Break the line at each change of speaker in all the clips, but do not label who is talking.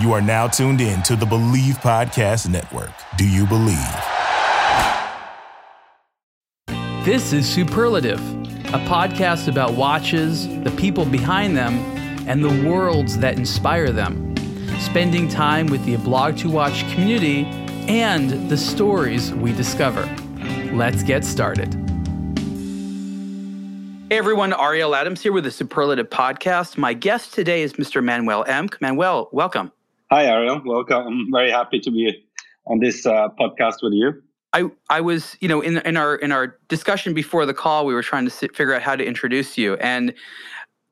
You are now tuned in to the Believe Podcast Network. Do you believe?
This is Superlative, a podcast about watches, the people behind them, and the worlds that inspire them. Spending time with the Blog to Watch community and the stories we discover. Let's get started. Hey everyone, Ariel Adams here with the Superlative Podcast. My guest today is Mr. Manuel Emch. Manuel, welcome.
Hi, Ariel. Welcome. I'm very happy to be on this uh, podcast with you.
I, I was, you know, in in our in our discussion before the call, we were trying to sit, figure out how to introduce you, and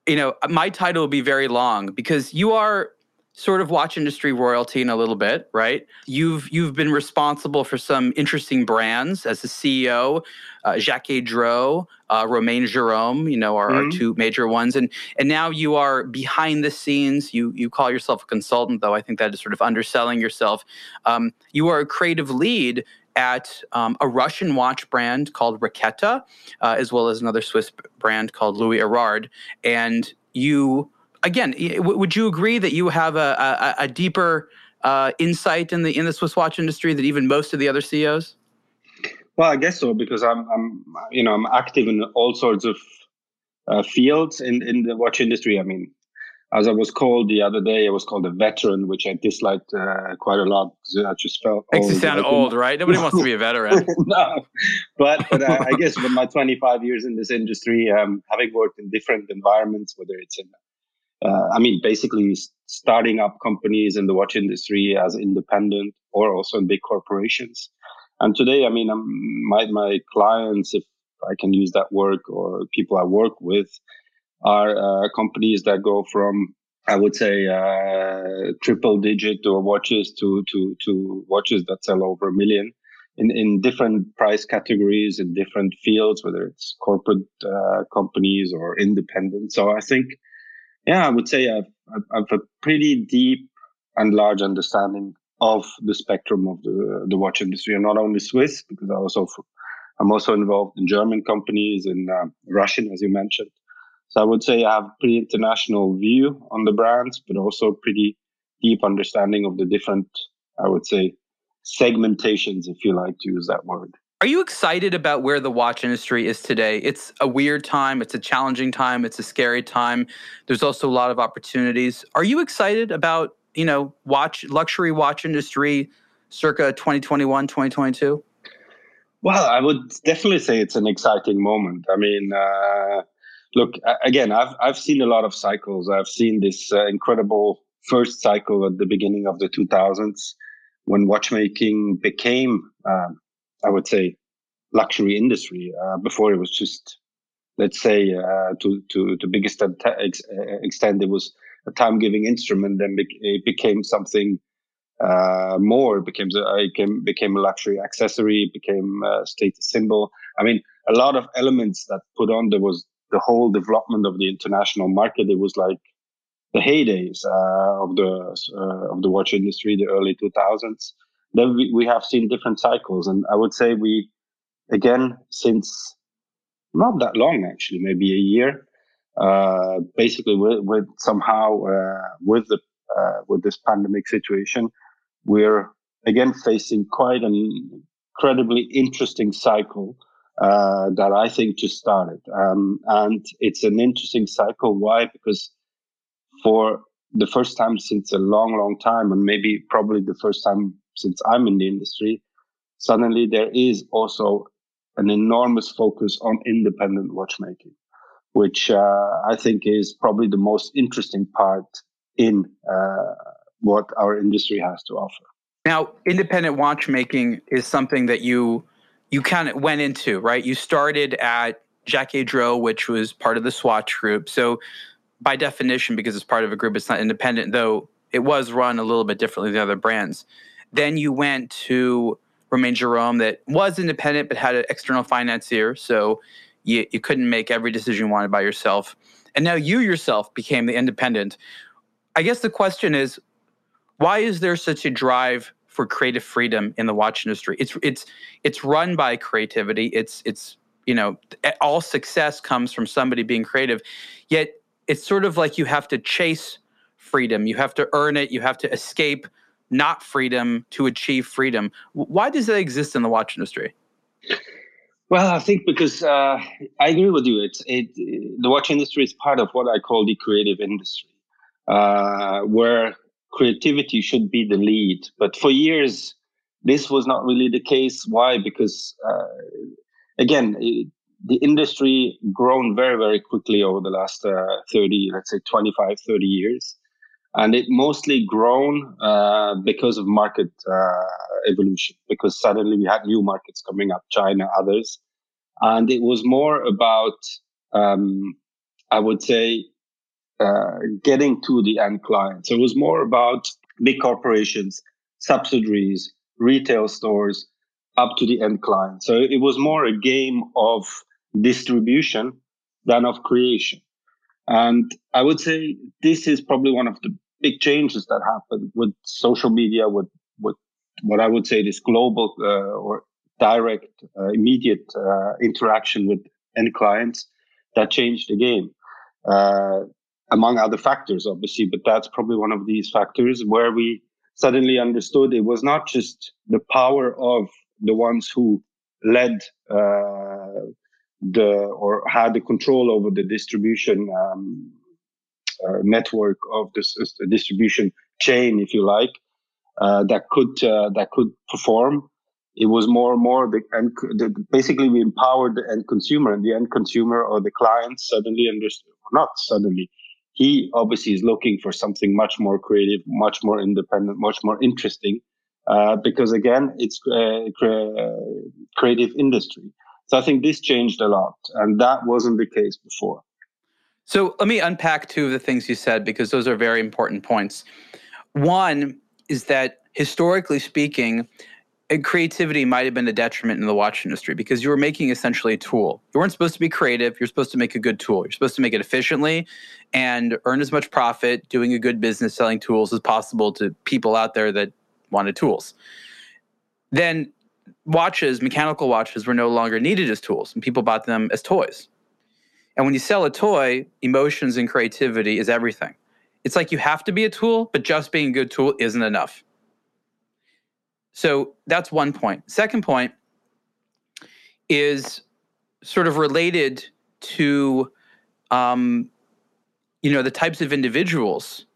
you know, my title will be very long because you are sort of watch industry royalty in a little bit, right? You've you've been responsible for some interesting brands as a CEO, uh, Jaquet-Droz, uh, Romain Jerome, you know, are, mm-hmm. are, two major ones, and and now you are behind the scenes. You you call yourself a consultant, though I think that is sort of underselling yourself. Um, you are a creative lead at um, a Russian watch brand called Raketa, uh, as well as another Swiss brand called Louis Erard, and you again, would you agree that you have a, a, a deeper uh, insight in the in the Swiss watch industry than even most of the other CEOs?
Well, I guess so because I'm, I'm you know I'm active in all sorts of uh, fields in in the watch industry. I mean, as I was called the other day, I was called a veteran, which I disliked uh, quite a lot I just felt
makes old. you sound old, right? Nobody wants to be a veteran.
no, but but uh, I guess with my 25 years in this industry, um, having worked in different environments, whether it's in uh, I mean, basically starting up companies in the watch industry as independent or also in big corporations. And today, I mean, I'm, my my clients, if I can use that word, or people I work with, are uh, companies that go from I would say uh, triple digit or watches to to to watches that sell over a million in in different price categories in different fields, whether it's corporate uh, companies or independent. So I think yeah, I would say I've, I've a pretty deep and large understanding of the spectrum of the the watch industry, and not only Swiss, because I also I'm also involved in German companies and uh, Russian, as you mentioned. So I would say I have a pretty international view on the brands, but also pretty deep understanding of the different, I would say, segmentations, if you like to use that word.
Are you excited about where the watch industry is today? It's a weird time, it's a challenging time, it's a scary time. There's also a lot of opportunities. Are you excited about, you know, watch luxury watch industry circa 2021, 2022?
Well, I would definitely say it's an exciting moment. I mean, uh, look, again, I've I've seen a lot of cycles. I've seen this uh, incredible first cycle at the beginning of the 2000s when watchmaking became um, I would say, luxury industry. Uh, before it was just, let's say, uh, to to to biggest extent, it was a time giving instrument. Then it became something uh, more. It became a, became became a luxury accessory. It became a status symbol. I mean, a lot of elements that put on there was the whole development of the international market. It was like the heydays uh, of the uh, of the watch industry, the early 2000s then we, we have seen different cycles. And I would say we, again, since not that long, actually, maybe a year, uh, basically with, with somehow, uh, with the, uh, with this pandemic situation, we're again facing quite an incredibly interesting cycle. Uh, that I think just started. Um, and it's an interesting cycle. Why? Because for the first time since a long, long time, and maybe probably the first time since I'm in the industry, suddenly there is also an enormous focus on independent watchmaking, which uh, I think is probably the most interesting part in uh, what our industry has to offer.
Now, independent watchmaking is something that you you kind of went into, right? You started at Jaquet-Droz, which was part of the Swatch group. So, by definition, because it's part of a group, it's not independent, though it was run a little bit differently than other brands. Then you went to Romain Jerome that was independent but had an external financier. So you, you couldn't make every decision you wanted by yourself. And now you yourself became the independent. I guess the question is why is there such a drive for creative freedom in the watch industry? It's it's it's run by creativity. It's it's you know all success comes from somebody being creative. Yet it's sort of like you have to chase freedom. You have to earn it. You have to escape not freedom to achieve freedom. Why does that exist in the watch industry?
Well, I think because uh, I agree with you. It's it, the watch industry is part of what I call the creative industry, uh, where creativity should be the lead. But for years, this was not really the case. Why? Because uh, again, it, the industry grown very very quickly over the last uh, 30, let's say 25, 30 years, and it mostly grown uh, because of market uh, evolution. Because suddenly we had new markets coming up, China, others, and it was more about, um, I would say, uh, getting to the end client. So it was more about big corporations, subsidiaries, retail stores, up to the end client. So it was more a game of distribution than of creation. And I would say this is probably one of the big changes that happened with social media, with, with what I would say this global uh, or direct, uh, immediate uh, interaction with end clients that changed the game. Uh, among other factors, obviously, but that's probably one of these factors where we suddenly understood it was not just the power of the ones who led uh, the or had the control over the distribution um, uh, network of this, the distribution chain, if you like, uh, that could uh, that could perform. It was more and more the, and the, basically we empowered the end consumer, and the end consumer or the client suddenly understood, not suddenly, he obviously is looking for something much more creative, much more independent, much more interesting, uh, because again, it's a creative industry. So I think this changed a lot, and that wasn't the case before.
So let me unpack two of the things you said because those are very important points. One is that historically speaking, uh, creativity might have been a detriment in the watch industry because you were making essentially a tool. You weren't supposed to be creative. You're supposed to make a good tool. You're supposed to make it efficiently and earn as much profit doing a good business selling tools as possible to people out there that wanted tools. Then watches, mechanical watches, were no longer needed as tools, and people bought them as toys. And when you sell a toy, emotions and creativity is everything. It's like you have to be a tool, but just being a good tool isn't enough. So that's one point. Second point is sort of related to, um, you know, the types of individuals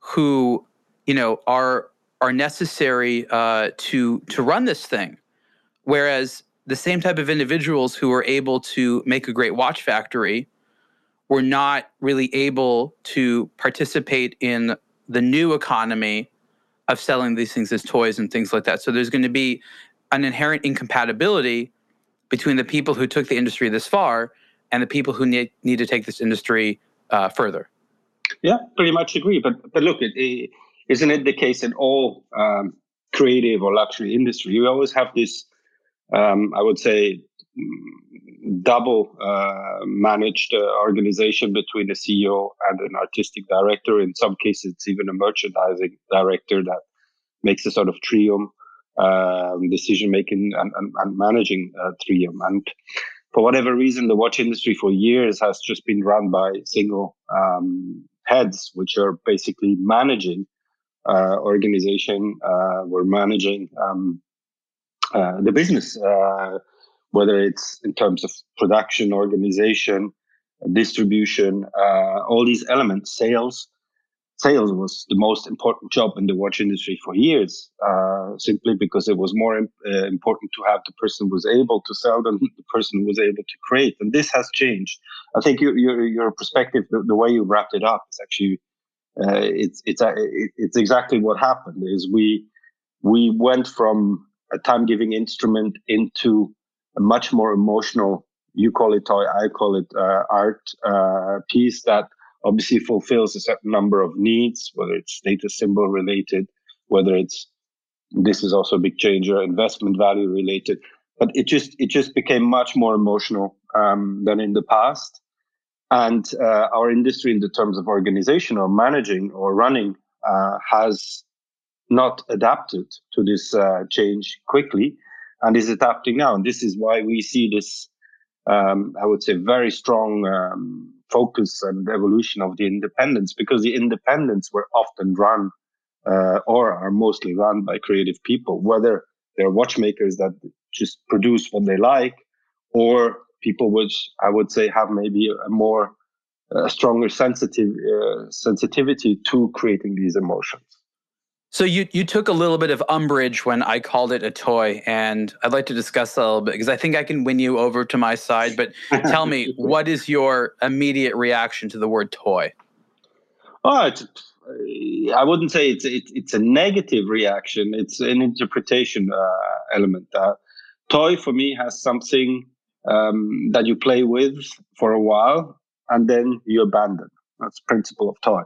who, you know, are are necessary uh, to to run this thing. Whereas the same type of individuals who were able to make a great watch factory were not really able to participate in the new economy of selling these things as toys and things like that. So there's going to be an inherent incompatibility between the people who took the industry this far and the people who need, need to take this industry uh, further.
Yeah, pretty much agree. But but look, it, it, isn't it the case in all um, creative or luxury industry? You always have this, um, I would say, double uh, managed uh, organization between a CEO and an artistic director. In some cases, it's even a merchandising director that makes a sort of trium um, decision making and, and, and, managing uh, trium. And for whatever reason, the watch industry for years has just been run by single um, heads, which are basically managing uh, organization. Uh, we're managing um, uh, the business uh, whether it's in terms of production, organization, distribution, uh, all these elements, sales. Sales was the most important job in the watch industry for years, uh, simply because it was more uh, important to have the person who was able to sell than the person who was able to create. And this has changed. I think your your, your perspective, the, the way you wrapped it up, is actually it's it's it's exactly what happened. Is we we went from a time giving instrument into a much more emotional, you call it toy, I call it uh, art uh, piece that obviously fulfills a certain number of needs, whether it's status symbol related, whether it's this is also a big changer, investment value related. But it just it just became much more emotional um, than in the past. And uh, our industry, in the terms of organization or managing or running, uh, has not adapted to this uh, change quickly and is adapting now. And this is why we see this, um, I would say, very strong um, focus and evolution of the independents because the independents were often run uh, or are mostly run by creative people, whether they're watchmakers that just produce what they like or people which I would say have maybe a more a stronger sensitive uh, sensitivity to creating these emotions.
So you you took a little bit of umbrage when I called it a toy, and I'd like to discuss that a little bit because I think I can win you over to my side. But tell me, what is your immediate reaction to the word toy?
Oh, it's, I wouldn't say it's it, it's a negative reaction. It's an interpretation uh, element. Uh, toy for me has something um, that you play with for a while and then you abandon. That's the principle of toy.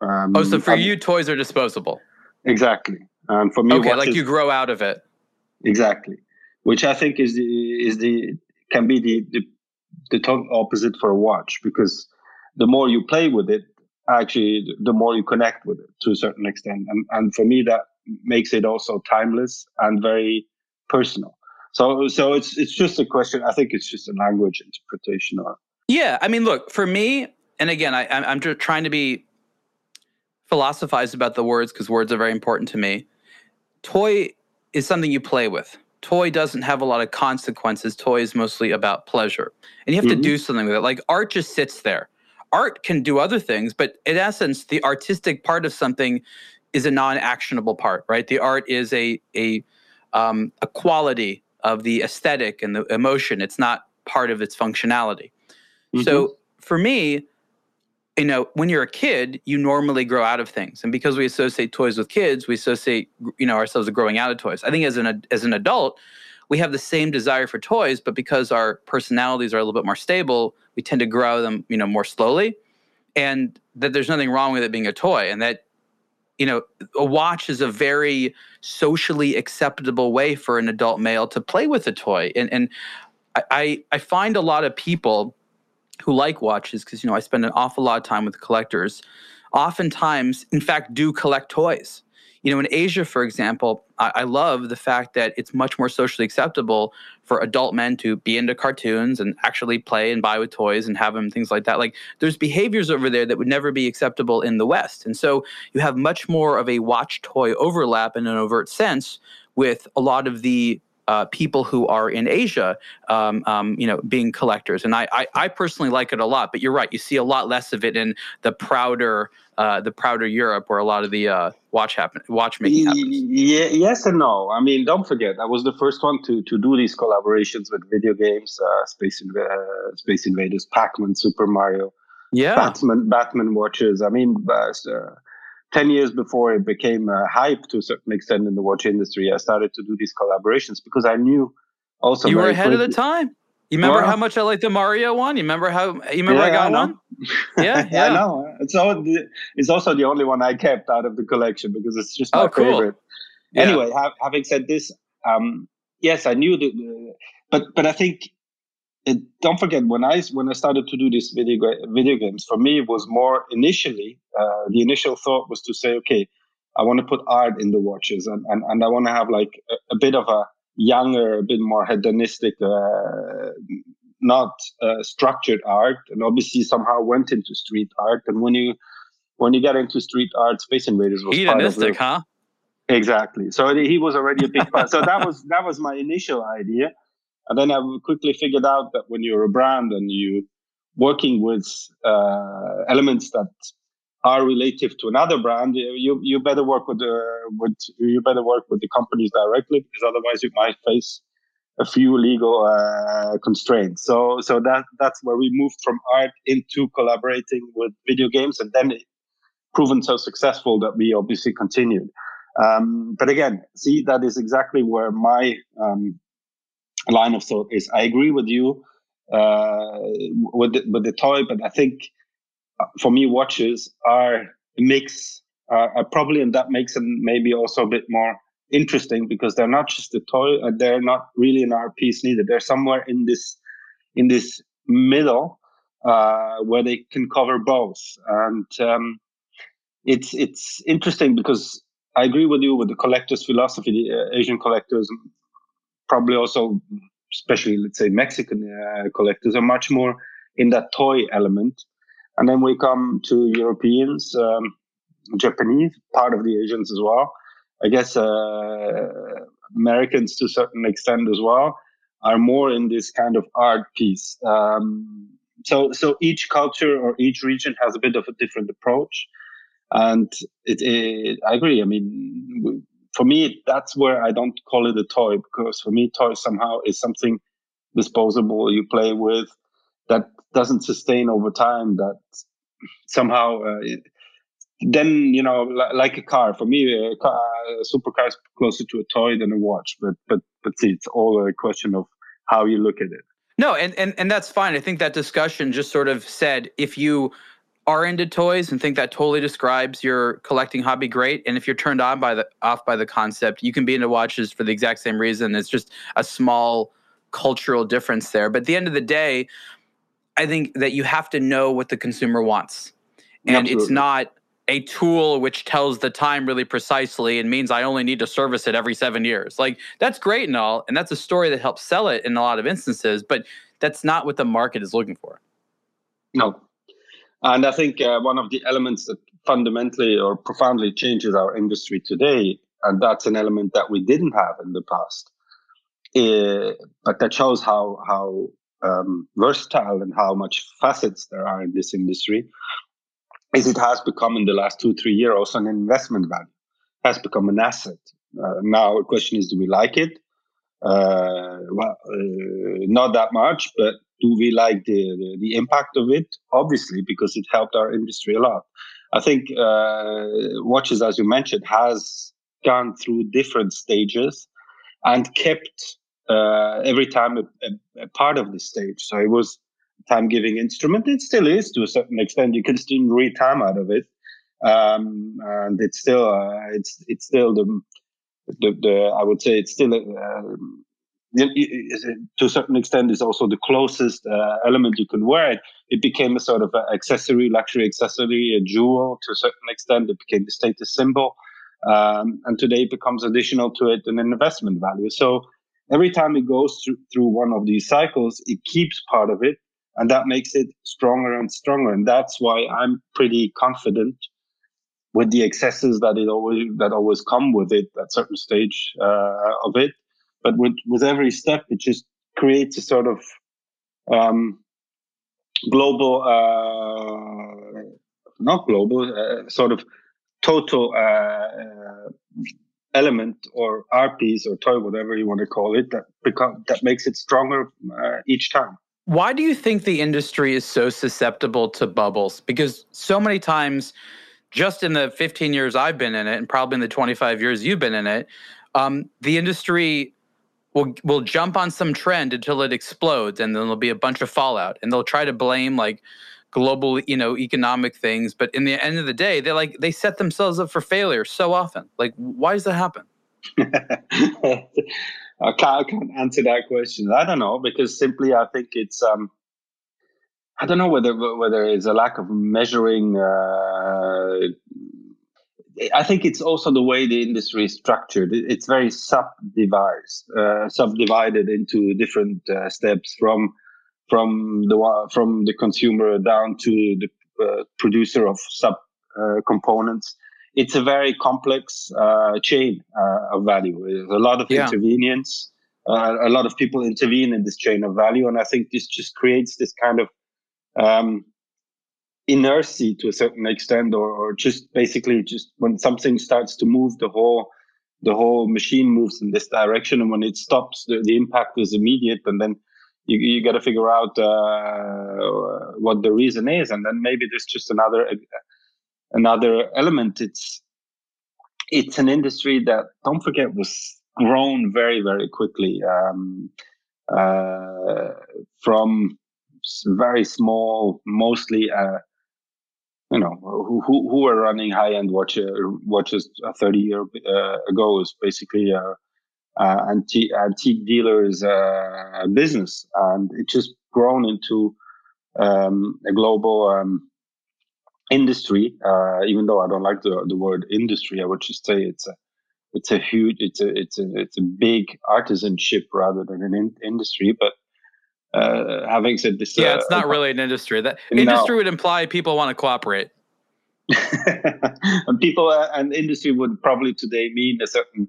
Um, oh, so for you, toys are disposable.
Exactly, and for me,
okay, like is, you grow out of it.
Exactly, which I think is the is the can be the the, the total opposite for a watch because the more you play with it, actually, the more you connect with it to a certain extent, and and for me that makes it also timeless and very personal. So so it's it's just a question. I think it's just a language interpretation or
yeah, I mean, look for me, and again, I, I'm just trying to be philosophized about the words because words are very important to me. Toy is something you play with. Toy doesn't have a lot of consequences. Toy is mostly about pleasure, and you have mm-hmm. to do something with it. Like art just sits there. Art can do other things, but in essence, the artistic part of something is a non-actionable part, right? The art is a a um, a quality of the aesthetic and the emotion. It's not part of its functionality. Mm-hmm. So for me, you know, when you're a kid, you normally grow out of things, and because we associate toys with kids, we associate you know ourselves with growing out of toys. I think as an as an adult, we have the same desire for toys, but because our personalities are a little bit more stable, we tend to grow them you know more slowly, and that there's nothing wrong with it being a toy, and that you know a watch is a very socially acceptable way for an adult male to play with a toy, and and I I find a lot of people who like watches because you know I spend an awful lot of time with collectors. Oftentimes, in fact, do collect toys. You know, in Asia, for example, I, I love the fact that it's much more socially acceptable for adult men to be into cartoons and actually play and buy with toys and have them things like that. Like there's behaviors over there that would never be acceptable in the West, and so you have much more of a watch toy overlap in an overt sense with a lot of the uh, people who are in Asia, um, um, you know, being collectors. And I, I, I, personally like it a lot. But you're right; you see a lot less of it in the prouder, uh, the prouder Europe, where a lot of the uh, watch happen, watchmaking happens.
Yeah, yes and no. I mean, don't forget, I was the first one to to do these collaborations with video games, uh, Space Inv- uh, Space Invaders, Pac-Man, Super Mario.
Yeah,
Batman, Batman watches. I mean, uh, 10 years before it became a hype to a certain extent in the watch industry, I started to do these collaborations because I knew also
you were ahead quickly, of the time. You remember well, how much I like the Mario one? You remember how you remember yeah, I got I one? Yeah, yeah.
I know. It's all, it's also the only one I kept out of the collection because it's just my oh, cool. favorite. Yeah. Anyway, having said this, um, yes, I knew that, but but I think it, don't forget when I when I started to do these video video games, for me it was more initially uh, the initial thought was to say, okay, I want to put art in the watches, and and, and I want to have like a, a, bit of a younger, a bit more hedonistic, uh, not uh, structured art, and obviously somehow went into street art. And when you when you get into street art, Space Invaders was
hedonistic, huh?
Exactly. So he was already a big fan. so that was that was my initial idea and then I quickly figured out that when you're a brand and you're working with uh, elements that are relative to another brand, you you better work with the with you better work with the companies directly because otherwise you might face a few legal uh, constraints. So so that that's where we moved from art into collaborating with video games, and then it proven so successful that we obviously continued. Um, but again, see that is exactly where my um, line of thought is I agree with you uh, with the, with the toy, but I think uh, for me watches are a mix. Uh, probably, and that makes them maybe also a bit more interesting because they're not just a toy. Uh, they're not really an art piece neither. They're somewhere in this in this middle uh, where they can cover both, and um, it's it's interesting because I agree with you with the collector's philosophy. The uh, Asian collectors probably also, especially let's say Mexican uh, collectors, are much more in that toy element. And then we come to Europeans, um, Japanese, part of the Asians as well. I guess uh, Americans to a certain extent as well are more in this kind of art piece. Um, so, so each culture or each region has a bit of a different approach, and it, it, I agree. I mean, for me, that's where I don't call it a toy because for me, toy somehow is something disposable you play with that doesn't sustain over time. That somehow. Uh, then you know like a car for me a, car, a supercar is closer to a toy than a watch but but but see it's all a question of how you look at it
no and and, and that's fine i think that discussion just sort of said if you are into toys and think that totally describes your collecting hobby great and if you're turned on by the off by the concept you can be into watches for the exact same reason it's just a small cultural difference there but at the end of the day i think that you have to know what the consumer wants and Absolutely. it's not a tool which tells the time really precisely and means I only need to service it every seven years. Like that's great and all, and that's a story that helps sell it in a lot of instances, but that's not what the market is looking for.
No, and I think uh, one of the elements that fundamentally or profoundly changes our industry today, and that's an element that we didn't have in the past, but that shows how how um, versatile and how much facets there are in this industry is it has become in the last two, three years also an investment value, has become an asset. Uh, now, the question is, do we like it? Uh, well, uh, not that much, but do we like the, the, the, impact of it? Obviously, because it helped our industry a lot. I think uh, watches, as you mentioned, has gone through different stages and kept uh, every time a, a, a part of the stage. So it was time giving instrument. It still is to a certain extent. You can still read time out of it, um, and it's still uh, it's it's still the, the the I would say it's still. Uh, to a certain extent, is also the closest uh, element you can wear it. It became a sort of accessory, luxury accessory, a jewel to a certain extent. It became a status symbol, um, and today it becomes additional to it an investment value. So every time it goes through, through one of these cycles, it keeps part of it and that makes it stronger and stronger and that's why i'm pretty confident with the excesses that it always that always come with it at certain stage uh, of it but with with every step it just creates a sort of um, global uh, not global uh, sort of total uh, uh, element or art piece or toy whatever you want to call it that become that makes it stronger uh, each time
why do you think the industry is so susceptible to bubbles? Because so many times, just in the 15 years I've been in it, and probably in the 25 years you've been in it, um, the industry will will jump on some trend until it explodes, and then there'll be a bunch of fallout, and they'll try to blame like global, you know, economic things. But in the end of the day, they like they set themselves up for failure so often. Like, why does that happen?
I can't, I can't answer that question. I don't know because simply I think it's um, I don't know whether whether it's a lack of measuring. Uh, I think it's also the way the industry is structured. It's very subdivided, uh, subdivided into different uh, steps from from the from the consumer down to the uh, producer of sub uh, components it's a very complex uh, chain uh, of value. There's a lot of yeah. intervenience. Uh, a lot of people intervene in this chain of value, and I think this just creates this kind of um, inertia to a certain extent, or, or just basically just when something starts to move, the whole the whole machine moves in this direction, and when it stops, the, the impact is immediate, and then you, you got to figure out uh, what the reason is, and then maybe there's just another another element. It's it's an industry that don't forget was grown very very quickly um, uh, from very small, mostly. Uh, you know who who, who were running high end watch, watches 30 years uh, ago is basically a, a antique antique dealers uh, business, and it just grown into um, a global um, industry, uh, even though I don't like the, the word industry, I would just say it's a it's a huge it's a it's a it's a big artisanship rather than an in- industry. But uh, having said this,
yeah, it's
uh,
not really an industry. That
No.
industry would imply people want to cooperate.
and people uh, and industry would probably today mean a certain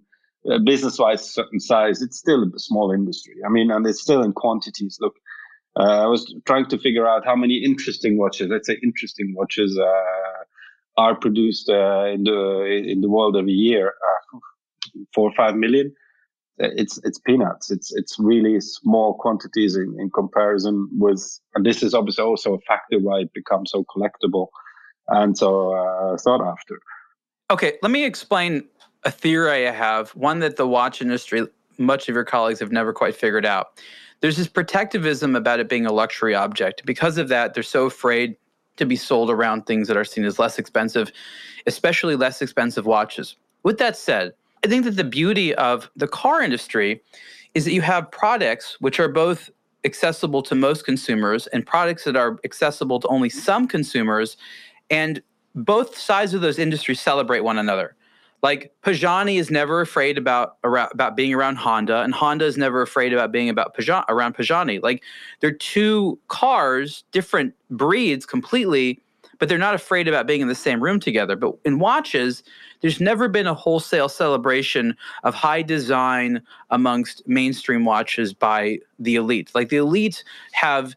uh, business-wise certain size. It's still a small industry. I mean, and it's still in quantities. Look, uh, I was trying to figure out how many interesting watches, let's say interesting watches, uh, are produced uh, in the in the world every year. Uh, four or five million. It's it's peanuts. It's it's really small quantities in, in comparison with, and this is obviously also a factor why it becomes so collectible and so uh, sought after.
Okay, let me explain a theory I have, one that the watch industry, much of your colleagues have never quite figured out. There's this protectivism about it being a luxury object. Because of that, they're so afraid to be sold around things that are seen as less expensive, especially less expensive watches. With that said, I think that the beauty of the car industry is that you have products which are both accessible to most consumers and products that are accessible to only some consumers and both sides of those industries celebrate one another. Like Pagani is never afraid about about being around Honda, and Honda is never afraid about being about Paja- around Pagani. Like they're two cars, different breeds completely, but they're not afraid about being in the same room together. But in watches, there's never been a wholesale celebration of high design amongst mainstream watches by the elite. Like the elite have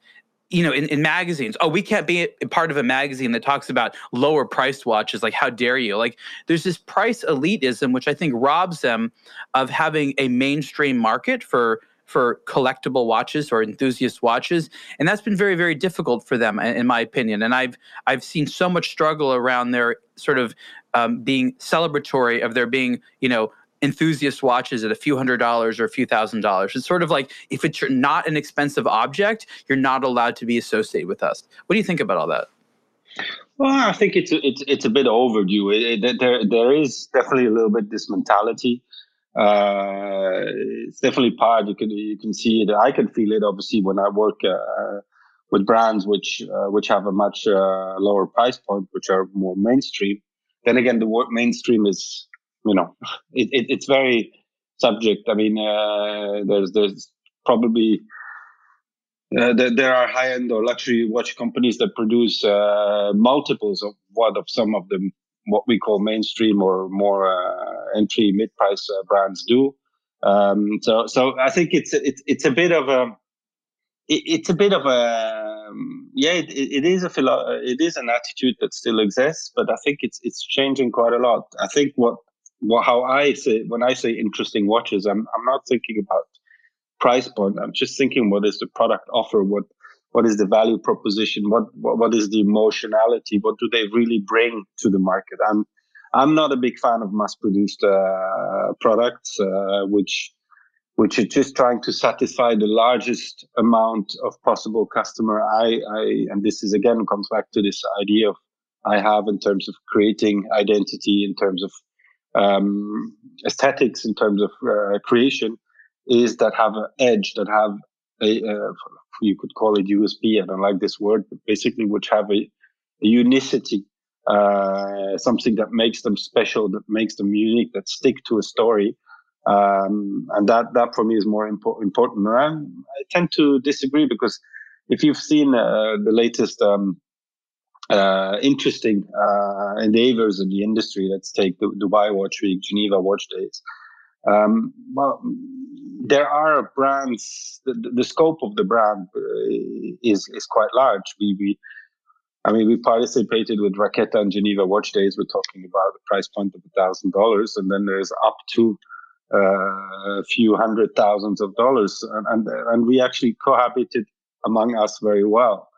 you know, in, in magazines, oh, we can't be part of a magazine that talks about lower priced watches. Like, how dare you? Like, there's this price elitism, which I think robs them of having a mainstream market for for collectible watches or enthusiast watches, and that's been very, very difficult for them, in my opinion. And I've I've seen so much struggle around their sort of um, being celebratory of their being, you know, enthusiast watches at a few hundred dollars or a few thousand dollars. It's sort of like if it's not an expensive object, you're not allowed to be associated with us. What do you think about all that?
Well, I think it's it's it's a bit overdue. It, it, there there is definitely a little bit this mentality. Uh, it's definitely part. You can you can see it. I can feel it obviously when I work uh, with brands which uh, which have a much uh, lower price point, which are more mainstream. Then again, the word mainstream is you know it, it it's very subject. I mean, uh, there's there's probably there, there are high-end or luxury watch companies that produce multiples of what of some of them what we call mainstream or more uh, entry mid-price uh, brands do. Um, so so I think it's it's it's a bit of a it, it's a bit of a um, yeah it, it is a philo- it is an attitude that still exists, but I think it's it's changing quite a lot. I think what what how I say when I say interesting watches, I'm I'm not thinking about price point. I'm just thinking what is the product offer, what what is the value proposition, what what, what is the emotionality, what do they really bring to the market. I'm I'm not a big fan of mass-produced uh, products, uh, which which are just trying to satisfy the largest amount of possible customer. I, I and this is again comes back to this idea of I have in terms of creating identity, in terms of um, aesthetics, in terms of uh, creation is that have an edge, that have a, uh, you could call it USP. I don't like this word, but basically, which have a, a unicity, uh, something that makes them special, that makes them unique, that stick to a story. Um, and that, that for me is more impo- important. And I'm, I tend to disagree because if you've seen uh, the latest um, uh, interesting uh, endeavors in the industry, let's take the Dubai Watch Week, Geneva Watch Days. Um, well, there are brands. The, the scope of the brand uh, is is quite large. We we, I mean, we participated with Raketa and Geneva Watch Days. We're talking about a price point of thousand dollars, and then there's up to uh, a few hundred thousands of dollars, and, and and we actually cohabited among us very well.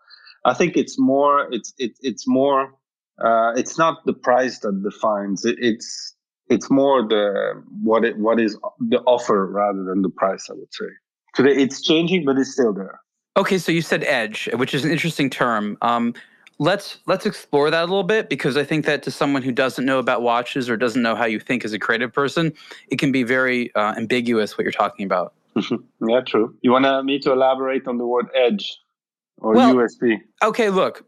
I think it's more. It's it, it's more. Uh, it's not the price that defines it. It's it's more the what it what is the offer rather than the price i would say. Today it's changing but it's still there.
Okay, so you said edge, which is an interesting term. Um, let's let's explore that a little bit because I think that to someone who doesn't know about watches or doesn't know how you think as a creative person, it can be very uh, ambiguous what you're talking about.
yeah true. You want me to elaborate on the word edge or
Well-
usp
Okay, look,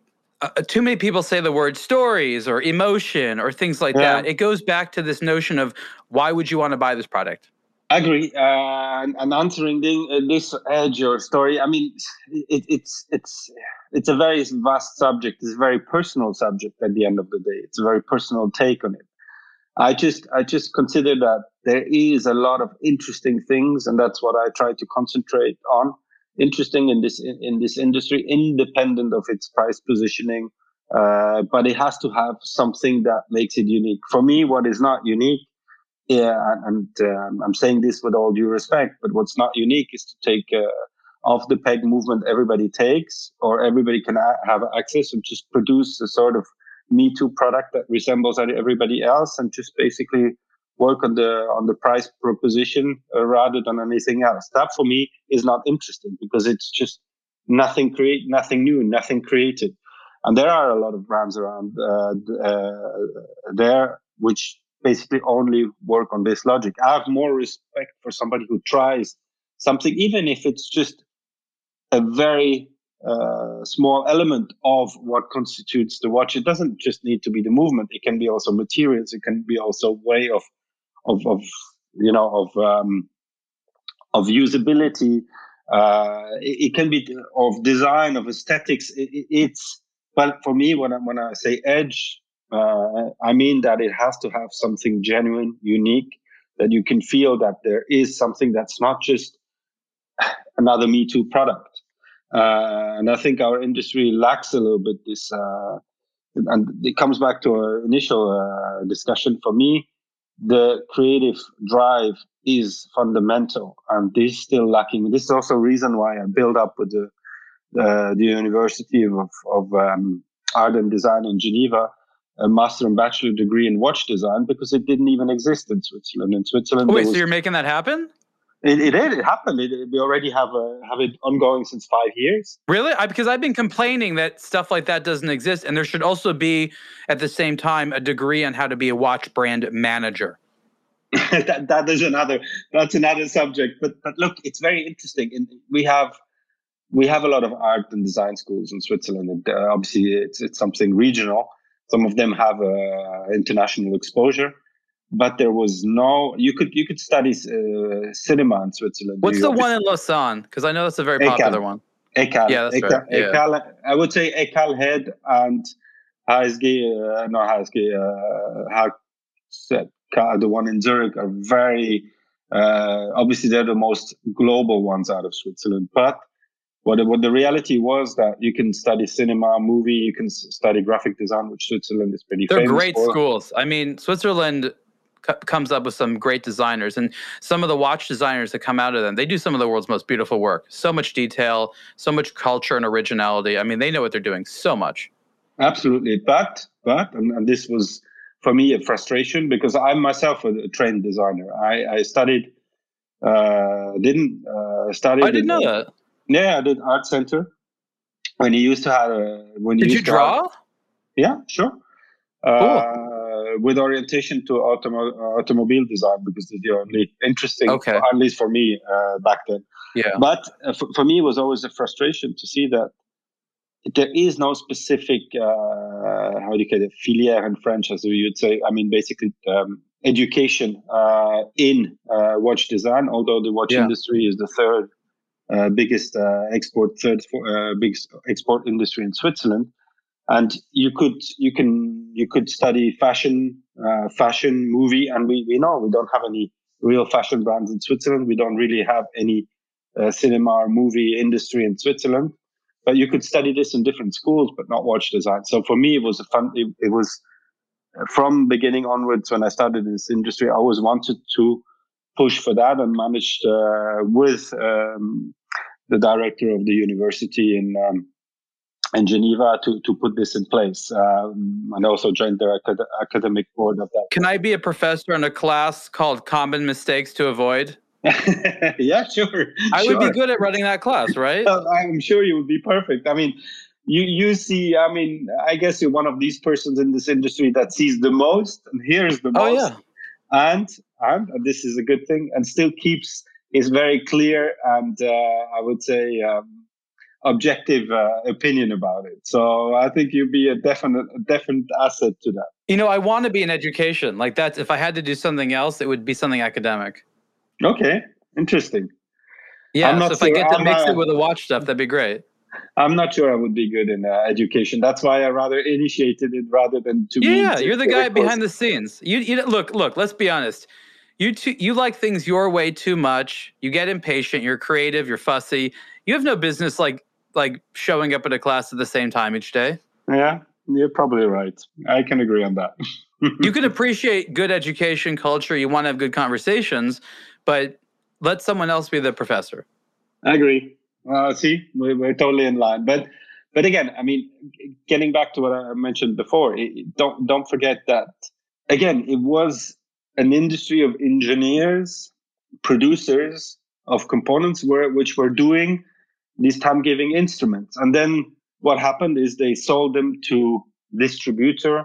uh, too many people say the word stories or emotion or things like
Yeah.
that. It goes back to this notion of why would you want to buy this product?
I agree. Uh, and, and, answering the, uh, this edge or story, I mean, it, it's it's it's a very vast subject. It's a very personal subject. At the end of the day, it's a very personal take on it. I just I just consider that there is a lot of interesting things, and that's what I try to concentrate on. Interesting in this in, this industry, independent of its price positioning, uh, but it has to have something that makes it unique. For me, what is not unique, yeah, and um, I'm saying this with all due respect, but what's not unique is to take uh, off the peg movement everybody takes, or everybody can a- have access, and just produce a sort of me Too product that resembles everybody else and just basically work on the on the price proposition uh, rather than anything else. That for me is not interesting because it's just nothing create nothing new, nothing created. And there are a lot of brands around uh, uh, there which basically only work on this logic. I have more respect for somebody who tries something, even if it's just a very uh, small element of what constitutes the watch. It doesn't just need to be the movement. It can be also materials. It can be also way of, of, of you know, of, um, of usability. Uh, it, it, can be of design, of aesthetics. It, it's, but for me, when I, when I say edge, uh, I mean that it has to have something genuine, unique, that you can feel that there is something that's not just another Me Too product. Uh, and I think our industry lacks a little bit this, uh, and it comes back to our initial uh, discussion. For me, the creative drive is fundamental, and this is still lacking. This is also a reason why I build up with the the University of, of um, Art and Design in Geneva a master and bachelor degree in watch design because it didn't even exist in Switzerland. In Switzerland,
oh, wait, was, so you're making that happen?
It, it did. It happened. It, we already have a, have it ongoing since five years.
Really? I, because I've been complaining that stuff like that doesn't exist, and there should also be, at the same time, a degree on how to be a watch brand manager.
that that is another. That's another subject. But but look, it's very interesting. And we have we have a lot of art and design schools in Switzerland. And uh, obviously, it's it's something regional. Some of them have uh, international exposure but there was no you could you could study uh, cinema in Switzerland.
What's the one in Lausanne? Because I know that's a very popular one.
ECAL.
Yeah, that's
ECAL,
right.
ECAL, I would say ECAL HEAD and HSG, uh, no HSG, uh, the one in Zurich are very, uh, obviously they're the most global ones out of Switzerland. But what, what the reality was that you can study cinema, movie, you can study graphic design, which Switzerland is pretty
They're
famous
great
for.
schools. I mean, Switzerland comes up with some great designers and some of the watch designers that come out of them they do some of the world's most beautiful work. So much detail so much culture and originality. I mean they know what they're doing so much.
Absolutely. But but and, and this was for me a frustration because i'm myself a, a trained designer. I, I studied uh didn't uh study
i didn't know that.
Yeah i did art center. When you used to have a when you
did you draw have,
yeah sure. Cool. Uh, with orientation to automo- automobile design because it's the only interesting,
okay.
at least for me uh, back then.
Yeah.
But uh, for, for me, it was always a frustration to see that there is no specific, uh, how do you call it, filière in French, as you would say. I mean, basically, um, education uh, in uh, watch design, although the watch yeah. industry is the third uh, biggest export, third biggest export industry in Switzerland and you could you can you could study fashion uh, fashion movie and we, we know we don't have any real fashion brands in switzerland. We don't really have any uh, cinema or movie industry in switzerland. But you could study this in different schools but not watch design. So for me it was a fun it, it was uh, from beginning onwards when i started this industry i always wanted to push for that and managed uh, with um, the director of the university in um, in Geneva to, to put this in place um, and also joined their acad- academic board of that.
Can I be a professor in a class called Common Mistakes to Avoid?
yeah, sure.
I
sure.
would be good at running that class, right?
I'm sure you would be perfect. I mean, you you see, I mean, I guess you're one of these persons in this industry that sees the most and hears the most.
Oh yeah.
And and this is a good thing, and still keeps is very clear and uh, I would say um, objective uh, opinion about it. So I think you'd be a definite, a definite asset to that.
You know, I want to be in education. Like that. If I had to do something else, it would be something academic.
Okay, interesting.
Yeah, so if sure. I get to I'm mix it with the watch stuff, that'd be great.
I'm not sure I would be good in uh, education. That's why I rather initiated it rather than to.
Yeah, you're the guy behind the scenes. You, you look, look. Let's be honest. You too, you like things your way too much. You get impatient. You're creative. You're fussy. You have no business like like showing up at a class at the same time each day.
Yeah, you're probably right. I can agree on that.
you can appreciate good education culture. You want to have good conversations, but let someone else be the professor.
I agree. Uh, see, we're, we're totally in line. But but again, I mean, getting back to what I mentioned before, it, don't don't forget that again, it was an industry of engineers, producers of components, were which were doing these time giving instruments, and then what happened is they sold them to distributor,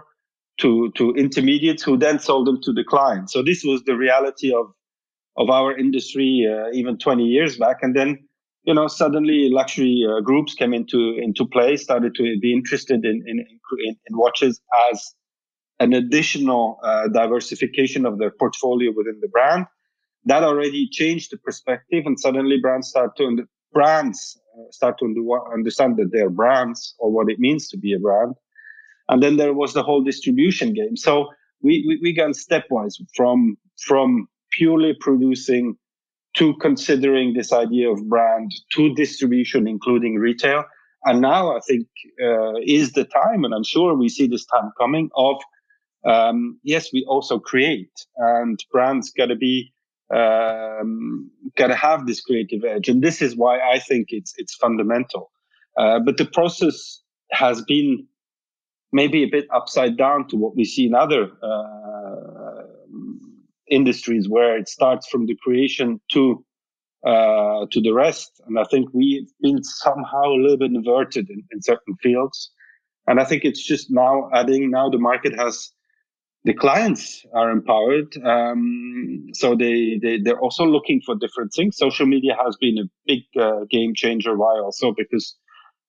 to to intermediates, who then sold them to the client. So this was the reality of of our industry uh, even 20 years back, and then you know, suddenly luxury uh, groups came into into play, started to be interested in in, in, in watches as an additional uh, diversification of their portfolio within the brand. That already changed the perspective, and suddenly brands start to brands start to understand that they're brands or what it means to be a brand. And then there was the whole distribution game. So we we, we stepwise from from purely producing to considering this idea of brand to distribution, including retail. And now I think uh, is the time, and I'm sure we see this time coming of um, yes, we also create, and brands got to be um, to have this creative edge, and this is why I think it's it's fundamental. Uh, but the process has been maybe a bit upside down to what we see in other uh, industries where it starts from the creation to uh, to the rest. And I think we've been somehow a little bit inverted in, in certain fields. And I think it's just now adding now the market has the clients are empowered. Um, so they, they, they're also looking for different things. Social media has been a big uh, game changer. Why also? Because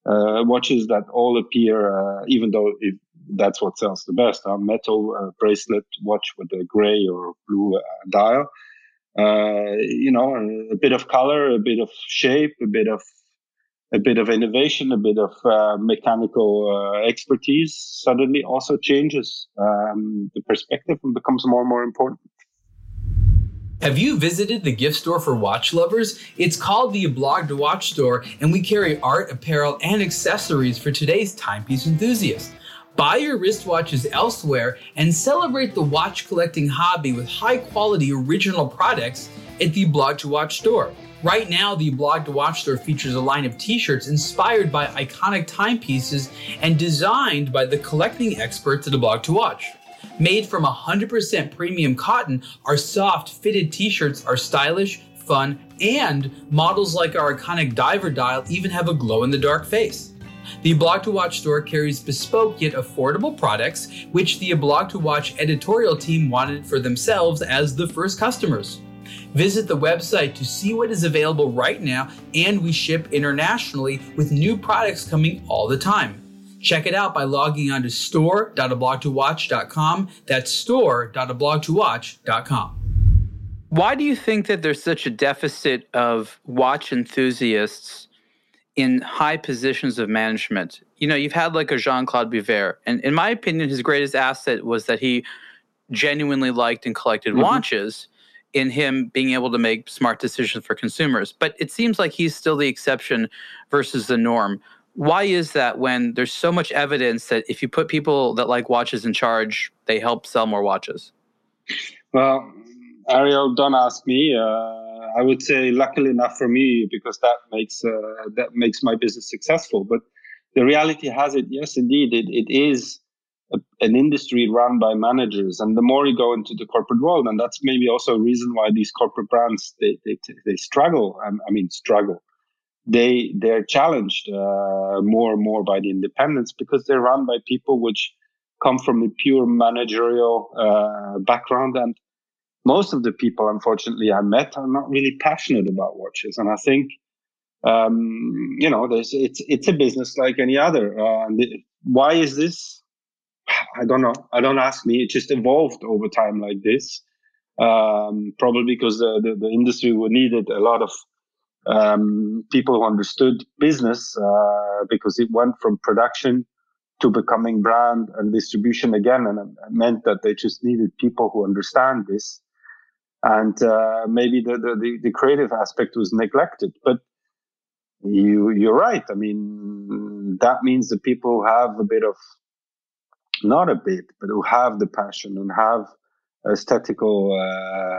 uh, watches that all appear, uh, even though it, that's what sells the best. A metal uh, bracelet watch with a gray or blue uh, dial. Uh, you know, a, a, bit of color, a bit of shape, a bit of a bit of innovation, a bit of uh, mechanical uh, expertise suddenly also changes um, the perspective and becomes more and more important.
Have you visited the gift store for watch lovers? It's called the Blog to Watch store, and we carry art, apparel, and accessories for today's timepiece enthusiasts. Buy your wristwatches elsewhere and celebrate the watch collecting hobby with high quality original products at the Blog to Watch store. Right now, the Blog to Watch store features a line of t shirts inspired by iconic timepieces and designed by the collecting experts at the Blog to Watch. Made from 100% premium cotton, our soft fitted t shirts are stylish, fun, and models like our iconic diver dial even have a glow in the dark face. The Blog to Watch store carries bespoke yet affordable products, which the Blog to Watch editorial team wanted for themselves as the first customers. Visit the website to see what is available right now, and we ship internationally with new products coming all the time. Check it out by logging on to store.ablogtowatch.com. That's store.ablogtowatch.com. Why do you think that there's such a deficit of watch enthusiasts in high positions of management. You know, you've had like a Jean Claude Biver, and in my opinion, his greatest asset was that he genuinely liked and collected mm-hmm. watches in him being able to make smart decisions for consumers. But it seems like he's still the exception versus the norm. Why is that when there's so much evidence that if you put people that like watches in charge, they help sell more watches?
Well, Ariel, don't ask me. Uh I would say, luckily enough for me, because that makes uh, that makes my business successful. But the reality has it, yes, indeed, it, it is an industry run by managers, and the more you go into the corporate world, and that's maybe also a reason why these corporate brands they they, they struggle. Um, I mean, struggle. They they're challenged uh, more and more by the independents because they're run by people which come from a pure managerial uh, background and most of the people, unfortunately, I met are not really passionate about watches. And I think, um, you know, there's, it's, it's a business like any other. Uh, why is this? I don't know. I don't ask me. It just evolved over time like this. um, probably because the, the, the industry needed a lot of um, people who understood business uh, because it went from production to becoming brand and distribution again, and it meant that they just needed people who understand this. And uh, maybe the, the, the creative aspect was neglected, but you you're right. I mean, that means the people have a bit of not a bit, but who have the passion and have aesthetical uh,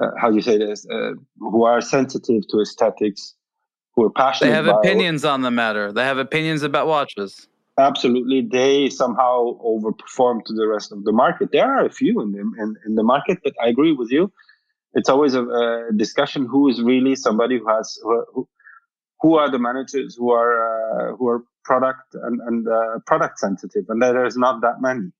uh, how do you say this? Uh, who are sensitive to aesthetics, who are passionate.
They have opinions on the matter. They have opinions about watches.
Absolutely, they somehow overperform to the rest of the market. There are a few in the in, in the market, but I agree with you. It's always a, a discussion: who is really somebody who has who, who are the managers who are uh, who are product and and uh, product sensitive, and there's not that many.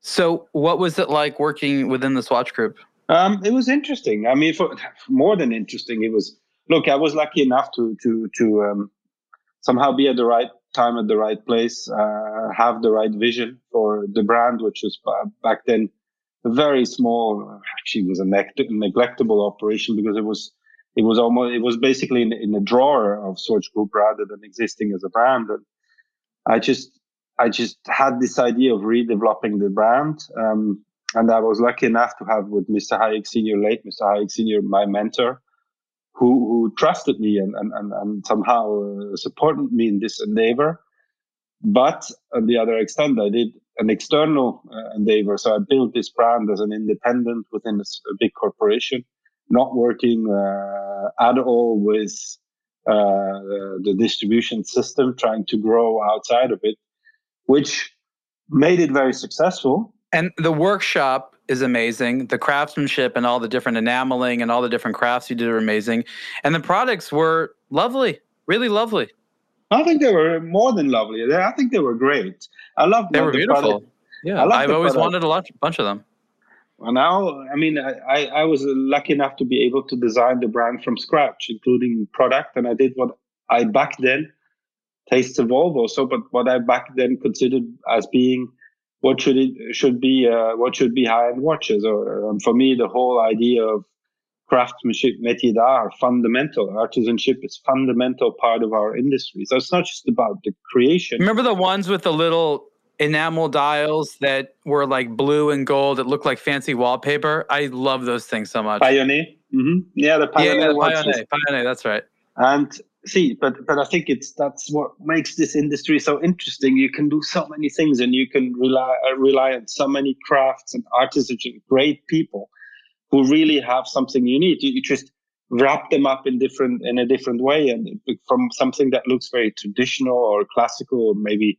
So, what was it like working within the Swatch Group?
Um, it was interesting. I mean, for more than interesting, it was. Look, I was lucky enough to to to um, somehow be at the right time at the right place, uh, have the right vision for the brand, which was back then a very small. Actually, was a neglectable operation because it was it was almost it was basically in, in a drawer of Swatch Group rather than existing as a brand. And I just I just had this idea of redeveloping the brand. Um, and I was lucky enough to have with Mr. Hayek Senior, late Mr. Hayek Senior, my mentor, who who trusted me and and and, and somehow uh, supported me in this endeavor. But on the other extent, I did an external uh, endeavor. So I built this brand as an independent within a, a big corporation, not working uh, at all with uh, the distribution system, trying to grow outside of it, which made it very successful
and the workshop is amazing. The craftsmanship and all the different enameling and all the different crafts you did are amazing. And the products were lovely, really lovely.
I think they were more than lovely. I think they were great. I love them.
they were the beautiful. Product. Yeah, I've always product. wanted a lot, bunch of them.
Well, now, I mean, I, I was lucky enough to be able to design the brand from scratch, including product, and I did what I back then tastes of Volvo. So, but what I back then considered as being what should it should be uh, what should be high end watches or um, for me the whole idea of craftsmanship métier d'art fundamental. Artisanship is fundamental part of our industry. So it's not just about the creation.
Remember the ones with the little enamel dials that were like blue and gold that looked like fancy wallpaper. I love those things so much.
Pioneer? Mm-hmm. yeah the pioneer
yeah, the pioneer, pioneer that's right.
And see but but i think it's that's what makes this industry so interesting. You can do so many things and you can rely uh, rely on so many crafts and artisans and great people who really have something unique. You, you just wrap them up in different in a different way and from something that looks very traditional or classical or maybe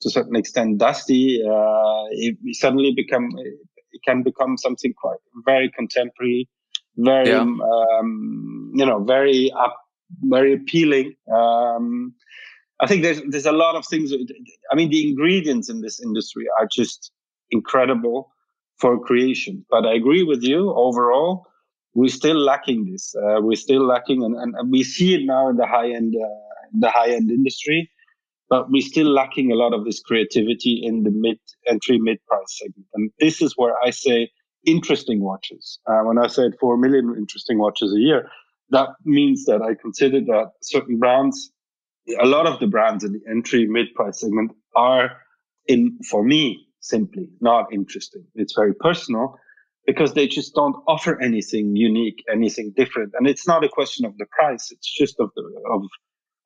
to a certain extent dusty uh, it suddenly become it can become something quite very contemporary very yeah. um, you know very up very appealing. Um, I think there's there's a lot of things. I mean, the ingredients in this industry are just incredible for creation. But I agree with you. Overall, we're still lacking this. Uh, we're still lacking, and, and, we see it now in the high end, uh, the high end industry. But we're still lacking a lot of this creativity in the mid entry mid price segment, and this is where I say interesting watches. Uh, when I said four million interesting watches a year, that means that I consider that certain brands, a lot of the brands in the entry mid price segment are in, for me, simply not interesting. It's very personal because they just don't offer anything unique, anything different. And it's not a question of the price. It's just of the, of,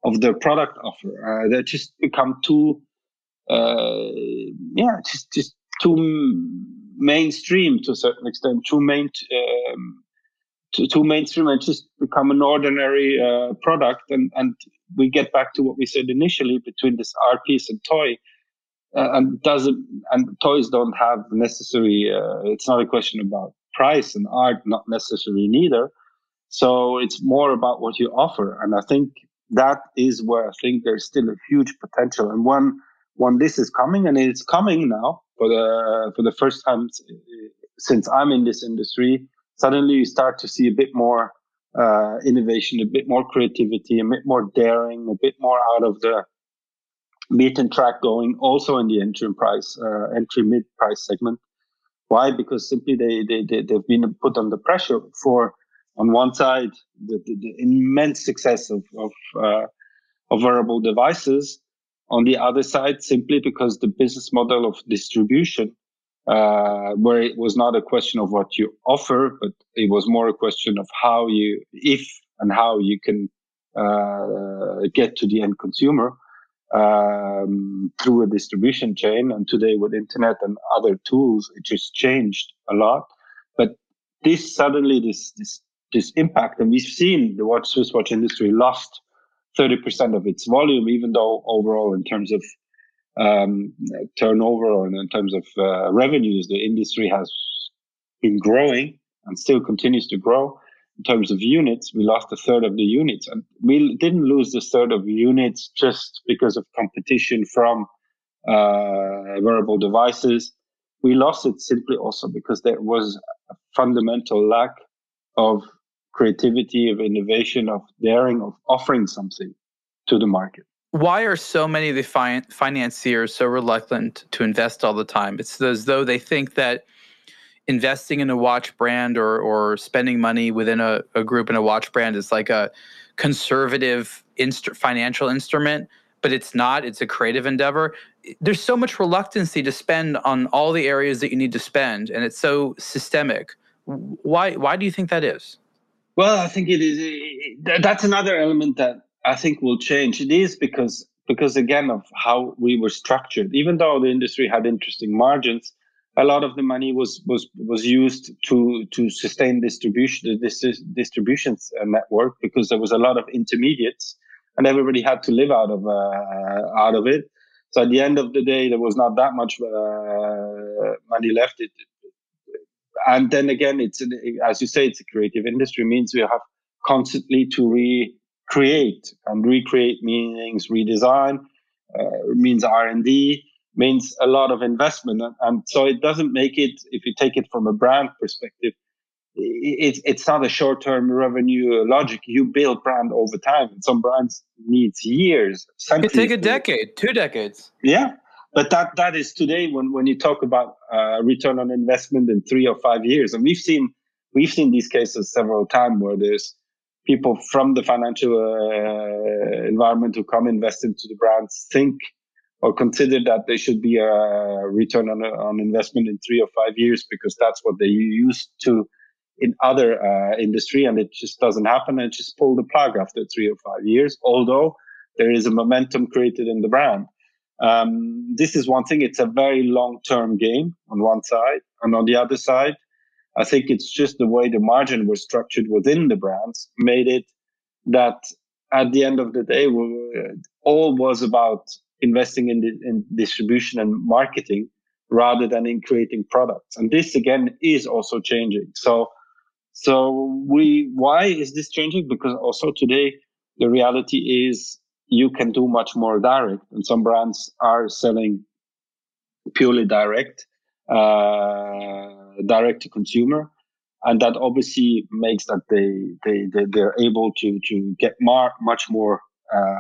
of their product offer. Uh, they just become too, uh, yeah, just, just too mainstream to a certain extent, too main, um, too, too mainstream and just become an ordinary uh, product. And, and we get back to what we said initially between this art piece and toy. Uh, and doesn't and toys don't have necessary. Uh, it's not a question about price and art, not necessarily neither. So it's more about what you offer, and I think that is where I think there's still a huge potential. And when when this is coming, and it's coming now for the for the first time since I'm in this industry, suddenly you start to see a bit more uh, innovation, a bit more creativity, a bit more daring, a bit more out of the beaten track going also in the entry price, uh, entry mid price segment, Why? Because simply they, they, they, they've been put under pressure for, on one side, the, the, the immense success of, of, uh, of wearable devices. On the other side, simply because the business model of distribution, uh, where it was not a question of what you offer, but it was more a question of how you, if and how you can uh, get to the end consumer um, through a distribution chain. And today with internet and other tools, it just changed a lot. But this suddenly, this, this, this impact, and we've seen the watch Swiss watch industry lost 30% of its volume, even though overall in terms of um, turnover and in terms of uh, revenues, the industry has been growing and still continues to grow in terms of units, we lost a third of the units. And we didn't lose the third of units just because of competition from uh, wearable devices. We lost it simply also because there was a fundamental lack of creativity, of innovation, of daring, of offering something to the market.
Why are so many of the fi- financiers so reluctant to invest all the time? It's as though they think that investing in a watch brand or or spending money within a, a group in a watch brand is like a conservative inst- financial instrument but it's not it's a creative endeavor there's so much reluctancy to spend on all the areas that you need to spend and it's so systemic why why do you think that is
well i think it is that's another element that i think will change. It is because because again of how we were structured. Even though the industry had interesting margins a lot of the money was was was used to to sustain distribution this distribution uh, network because there was a lot of intermediates and everybody had to live out of uh, out of it. So at the end of the day there was not that much uh, money left. It, and then again it's as you say it's a creative industry means we have constantly to recreate and recreate meanings redesign uh, means r&d means a lot of investment. And, and so it doesn't make it, if you take it from a brand perspective, it's it's not a short term revenue logic. You build brand over time. Some brands needs years.
It could take a decade, two decades.
Yeah, but that that is today when when you talk about uh, return on investment in three or five years, and we've seen we've seen these cases several times where there's people from the financial uh, environment who come invest into the brands think or consider that they should be a return on, on investment in three or five years because that's what they used to in other uh, industry. And it just doesn't happen. And just pull the plug after three or five years although there is a momentum created in the brand um, this is one thing it's a very long term game on one side and on the other side i think it's just the way the margin was structured within the brands made it that at the end of the day all was about investing in, the, in distribution and marketing rather than in creating products. And this again is also changing. So, so we, why is this changing? Because also today, the reality is you can do much more direct and some brands are selling purely direct, uh, direct to consumer. And that obviously makes that they, they, they, they're able to, to get more, much more, uh,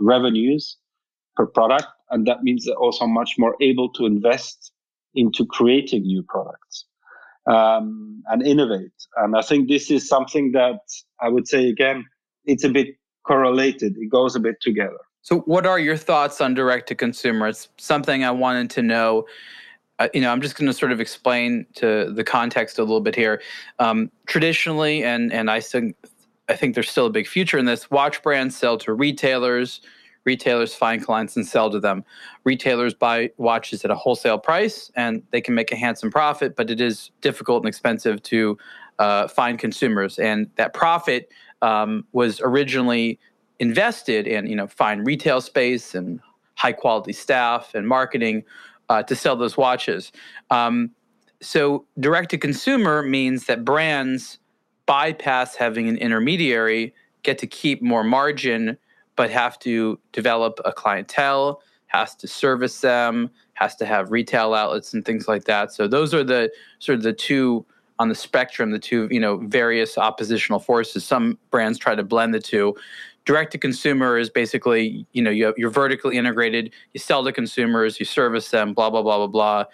revenues per product. And that means they're also much more able to invest into creating new products um, and innovate. And I think this is something that I would say, again, it's a bit correlated, it goes a bit together.
So, what are your thoughts on direct to consumer? It's something I wanted to know. Uh, you know, I'm just going to sort of explain to the context a little bit here. Um, traditionally, and and I think I think there's still a big future in this. Watch brands sell to retailers. Retailers find clients and sell to them. Retailers buy watches at a wholesale price, and they can make a handsome profit, but it is difficult and expensive to uh, find consumers. And that profit um, was originally invested in, you know, fine retail space and high quality staff and marketing uh, to sell those watches. Um, so direct to consumer means that brands bypass having an intermediary, get to keep more margin, but have to develop a clientele, has to service them, has to have retail outlets and things like that. So those are the sort of the two on the spectrum, the two, you know, various oppositional forces. Some brands try to blend the two. Direct to consumer is basically, you know, you're vertically integrated, you sell to consumers, you service them, blah, blah, blah, blah, blah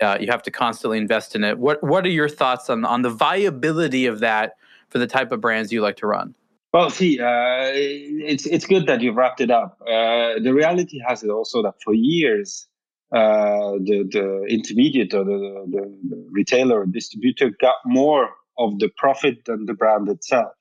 Uh, you have to constantly invest in it. What What are your thoughts on on the viability of that for the type of brands you like to run?
Well, see, uh, it's it's good that you've wrapped it up. Uh, the reality has it also that for years, uh, the the intermediate or the, the, the retailer or distributor got more of the profit than the brand itself.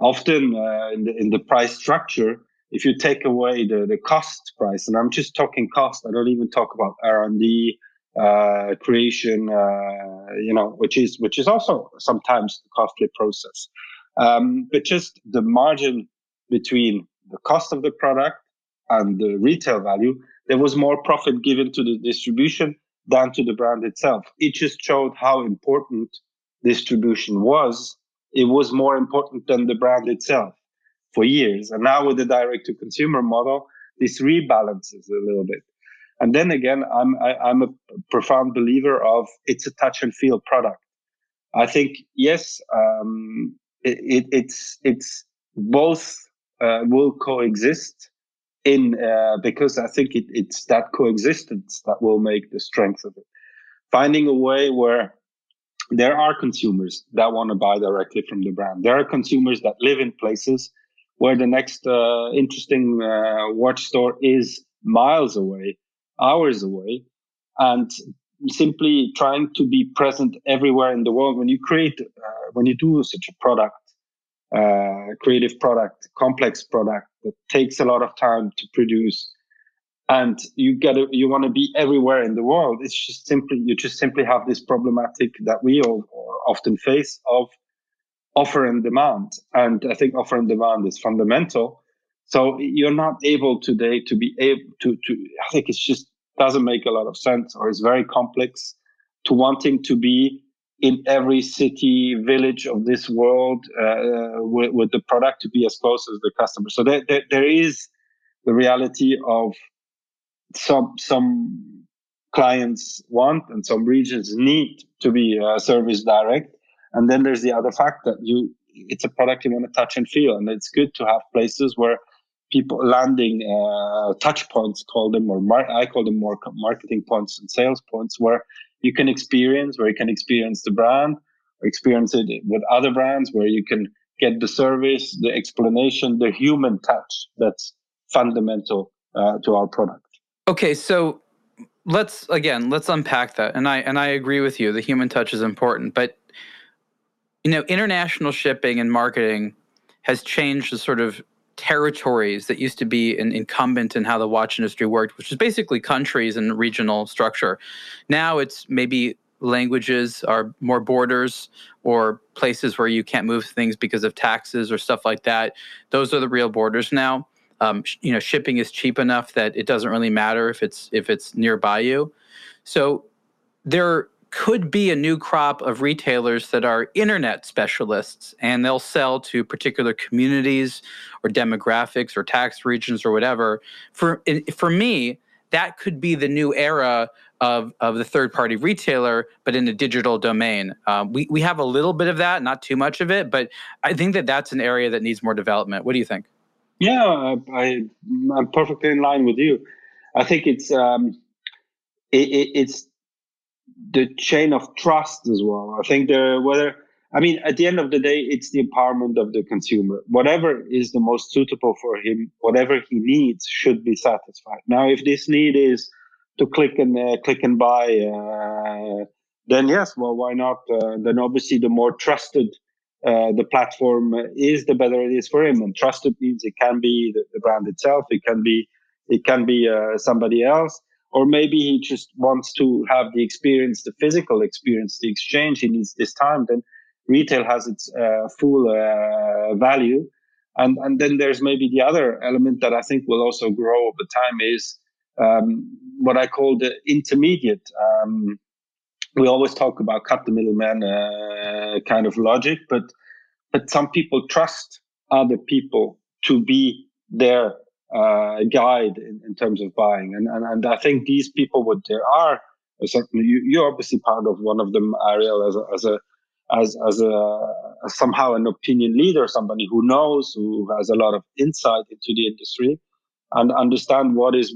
Often uh, in the in the price structure, if you take away the the cost price, and I'm just talking cost, I don't even talk about R and D uh, creation, uh, you know, which is which is also sometimes a costly process. Um, but just the margin between the cost of the product and the retail value, there was more profit given to the distribution than to the brand itself. It just showed how important distribution was. It was more important than the brand itself for years. And now with the direct to consumer model, this rebalances a little bit. And then again, I'm I, am i am a profound believer of it's a touch and feel product. I think yes, um, it, it's it's both uh, will coexist in uh, because I think it, it's that coexistence that will make the strength of it. Finding a way where there are consumers that want to buy directly from the brand. There are consumers that live in places where the next uh, interesting uh, watch store is miles away, hours away, and simply trying to be present everywhere in the world. When you create, uh, when you do such a product, uh, creative product, complex product that takes a lot of time to produce, and you get a, you want to be everywhere in the world. It's just simply you just simply have this problematic that we all often face of offer and demand, and I think offer and demand is fundamental. So you're not able today to be able to to. I think it's just doesn't make a lot of sense or it's very complex to wanting to be in every city, village of this world uh, with, with, the product to be as close as the customer. So there, there, there is the reality of some some clients want and some regions need to be uh, service direct, and then there's the other fact that you it's a product you want to touch and feel, and it's good to have places where people landing uh, touch points, call them, or mar- I call them more marketing points and sales points, where you can experience, where you can experience the brand, or experience it with other brands, where you can get the service, the explanation, the human touch that's fundamental uh, to our product.
Okay, so let's again let's unpack that, and I and I agree with you. The human touch is important, but you know, international shipping and marketing has changed the sort of territories that used to be an incumbent in how the watch industry worked, which is basically countries and regional structure. Now it's maybe languages are more borders or places where you can't move things because of taxes or stuff like that. Those are the real borders now. Um, sh- you know, shipping is cheap enough that it doesn't really matter if it's if it's nearby you. So there could be a new crop of retailers that are internet specialists and they'll sell to particular communities or demographics or tax regions or whatever. For for me, that could be the new era of, of the third party retailer, but in a digital domain. Um, we, we have a little bit of that, not too much of it, but I think that that's an area that needs more development. What do you think?
Yeah, I, I'm perfectly in line with you. I think it's um, it, it, it's the chain of trust as well. I think the whether I mean at the end of the day, it's the empowerment of the consumer. Whatever is the most suitable for him, whatever he needs, should be satisfied. Now, if this need is to click and uh, click and buy, uh, then yes, well, why not? Uh, then obviously, the more trusted uh, the platform is, the better it is for him. And trusted means it can be the, the brand itself, it can be it can be uh, somebody else or maybe he just wants to have the experience, the physical experience, the exchange. He needs this time. Then retail has its uh, full uh, value, and and then there's maybe the other element that I think will also grow over time is um, what I call the intermediate. Um, we always talk about cut the middleman uh, kind of logic, but but some people trust other people to be there uh, guide in, in, terms of buying. And, and, and I think these people, what there are, certainly you, you're obviously part of one of them, Ariel, as a, as a as as a as somehow an opinion leader, somebody who knows, who has a lot of insight into the industry, and understand what is.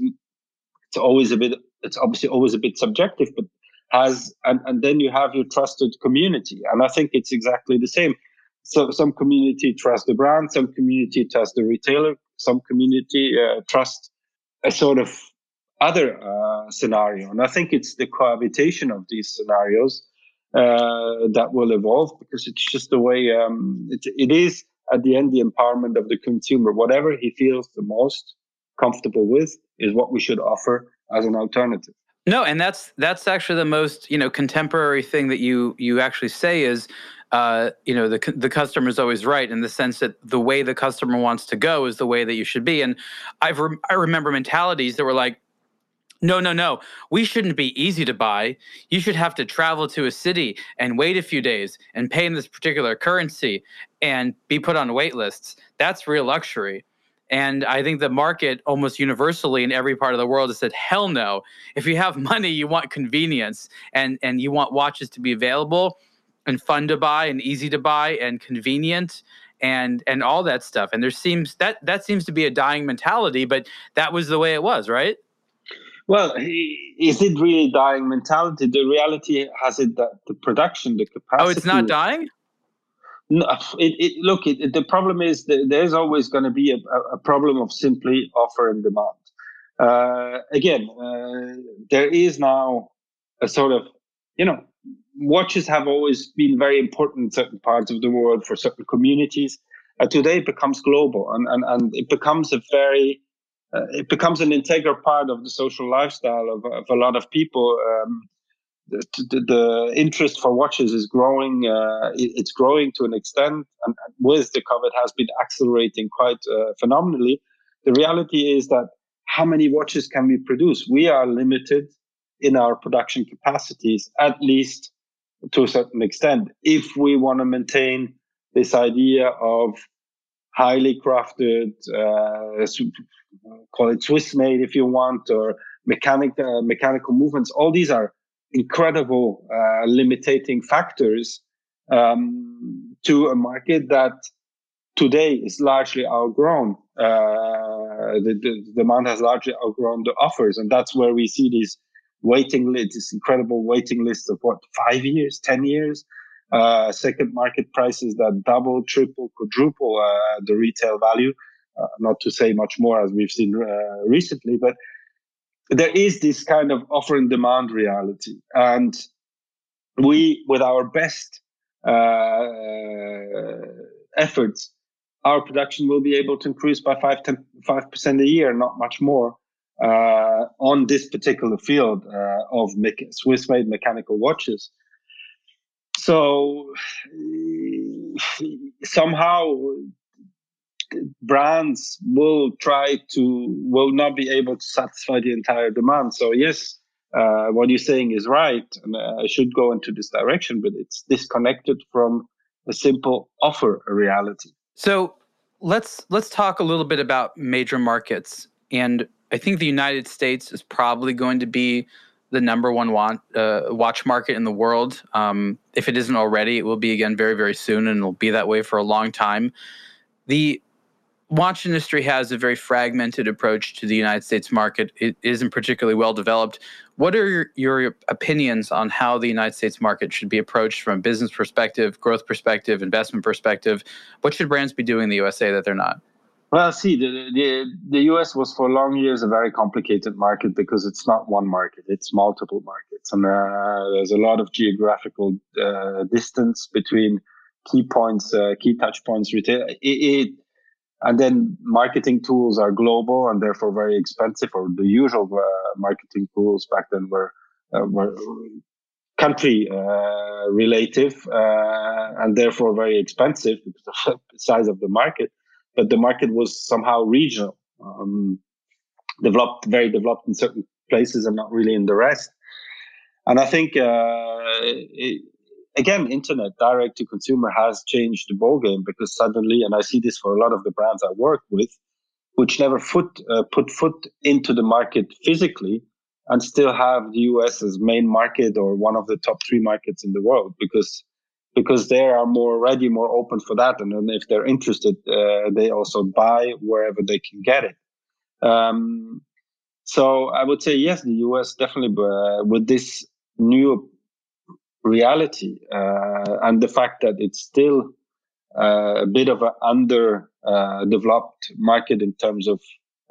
It's always a bit. It's obviously always a bit subjective, but has and, and then you have your trusted community and i think it's exactly the same so some community trust the brand some community trust the retailer some community uh, trust a sort of other uh, scenario. And i think it's the cohabitation of these scenarios uh, that will evolve because it's just the way um, it, it is at the end the empowerment of the consumer. Whatever he feels the most comfortable with is what we should offer as an alternative.
No, and that's that's actually the most you know contemporary thing that you you actually say is, uh, you know, the the customer is always right in the sense that the way the customer wants to go is the way that you should be. And I've re- I remember mentalities that were like, no, no, no. We shouldn't be easy to buy. You should have to travel to a city and wait a few days and pay in this particular currency and be put on wait lists. That's real luxury. And I think the market almost universally in every part of the world has said, hell no. If you have money, you want convenience and, and you want watches to be available and fun to buy and easy to buy and convenient and and all that stuff. And there seems that that seems to be a dying mentality, but that was the way it was, right?
Well, is it really dying mentality? The reality has it that the production, the capacity.
Oh, it's not dying.
No, it, it, look, it, the problem is that there's always going to be a, a, problem of simply offer and demand. Uh, again, uh, there is now a sort of, you know, watches have always been very important in certain parts of the world for certain communities. Uh, today it becomes global and, and, and it becomes a very, uh, it becomes an integral part of the social lifestyle of, of a lot of people. Um, the, the, the, interest for watches is growing. Uh, it, it's growing to an extent, and with the COVID has been accelerating quite uh, phenomenally. The reality is that how many watches can we produce? We are limited in our production capacities, at least to a certain extent, if we want to maintain this idea of highly crafted, uh, call it Swiss made if you want, or mechanic, uh, mechanical movements. All these are incredible uh, limiting factors um, to a market that today is largely outgrown. Uh, the, the, demand has largely outgrown the offers, and that's where we see these waiting lists, this incredible waiting list of what five years, ten years. Uh, second market prices that double, triple, quadruple uh, the retail value. Uh, not to say much more as we've seen uh, recently, but there is this kind of offer and demand reality. And we, with our best uh, efforts, our production will be able to increase by 5 5% a year, not much more, uh, on this particular field uh, of Swiss made mechanical watches. So somehow brands will try to will not be able to satisfy the entire demand. So yes, uh, what you're saying is right, and I should go into this direction, but it's disconnected from a simple offer a reality.
So let's let's talk a little bit about major markets, and I think the United States is probably going to be the number one want, uh, watch market in the world. Um, if it isn't already, it will be again very very soon, and it'll be that way for a long time. The watch industry has a very fragmented approach to the United States market. It isn't particularly well developed. What are your, your, opinions on how the United States market should be approached from a business perspective, growth perspective, investment perspective? What should brands be doing in the USA that they're not?
Well, see, the, the, the US was for long years a very complicated market because it's not one market, it's multiple markets. And uh, there's a lot of geographical uh, distance between key points, uh, key touch points, retail. It, it, and then marketing tools are global and therefore very expensive, or the usual uh, marketing tools back then were uh, were country uh, relative and therefore very expensive because of the size of the market. But the market was somehow regional, um, developed, very developed in certain places and not really in the rest. And I think uh, it, again, internet direct to consumer has changed the ballgame because suddenly, and I see this for a lot of the brands I work with, which never foot, uh, put foot into the market physically and still have the US as main market or one of the top three markets in the world because because they are more ready, more open for that. And then if they're interested, uh, they also buy wherever they can get it. Um, so I would say yes, the US definitely uh, with this new reality, uh, and the fact that it's still uh, a bit of an underdeveloped market in terms of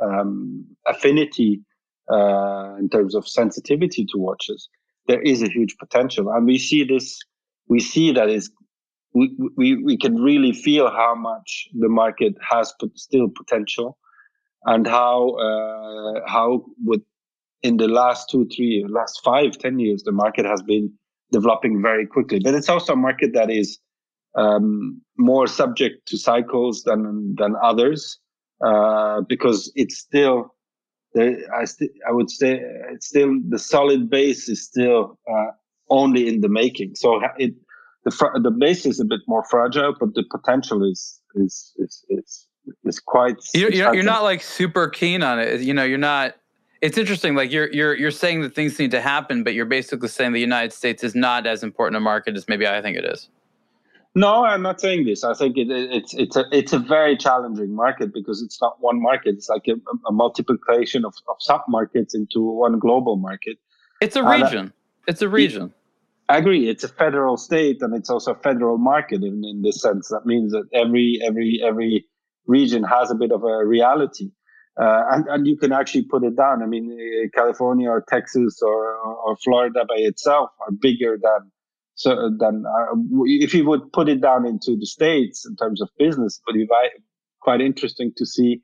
um, affinity, uh, in terms of sensitivity to watches. There is a huge potential, and we see this. We see that is we, we, we can really feel how much the market has still potential and how uh, how with in the last two three last five ten years the market has been developing very quickly. But it's also a market that is um, more subject to cycles than than others uh, because it's still the, I, st- I would say it's still the solid base is still uh, only in the making so it the the base is a bit more fragile but the potential is is is, is is quite.
You're, you're, you're not like super keen on it. You know, you're not. It's interesting. Like you're you're you're saying that things need to happen, but you're basically saying the United States is not as important a market as maybe I think it is.
No, I'm not saying this. I think it, it's it's a it's a very challenging market because it's not one market. It's like a, a multiplication of, of sub markets into one global market.
It's a region. It's a region.
I agree. It's a federal state and it's also a federal market in, in this sense. That means that every every every region has a bit of a reality. Uh, and, and you can actually put it down. I mean, uh, California or Texas or, or Florida by itself are bigger than so than uh, if you would put it down into the states in terms of business. But quite interesting to see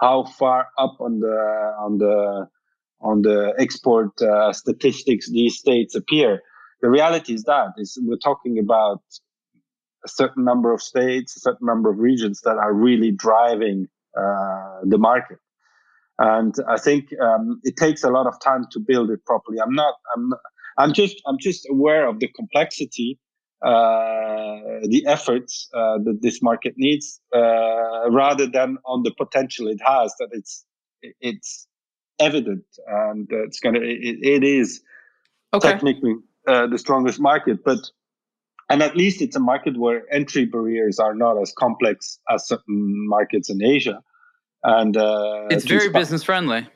how far up on the on the on the export uh, statistics these states appear. The reality is that is we're talking about a certain number of states, a certain number of regions that are really driving uh, the market. And I think um, it takes a lot of time to build it properly. I'm not. I'm. I'm just. I'm just aware of the complexity, uh, the efforts uh, that this market needs, uh, rather than on the potential it has. That it's. It's evident, and it's gonna. it, it is okay. technically uh, the strongest market, but and at least it's a market where entry barriers are not as complex as certain markets in Asia. And uh,
it's very sp- business friendly.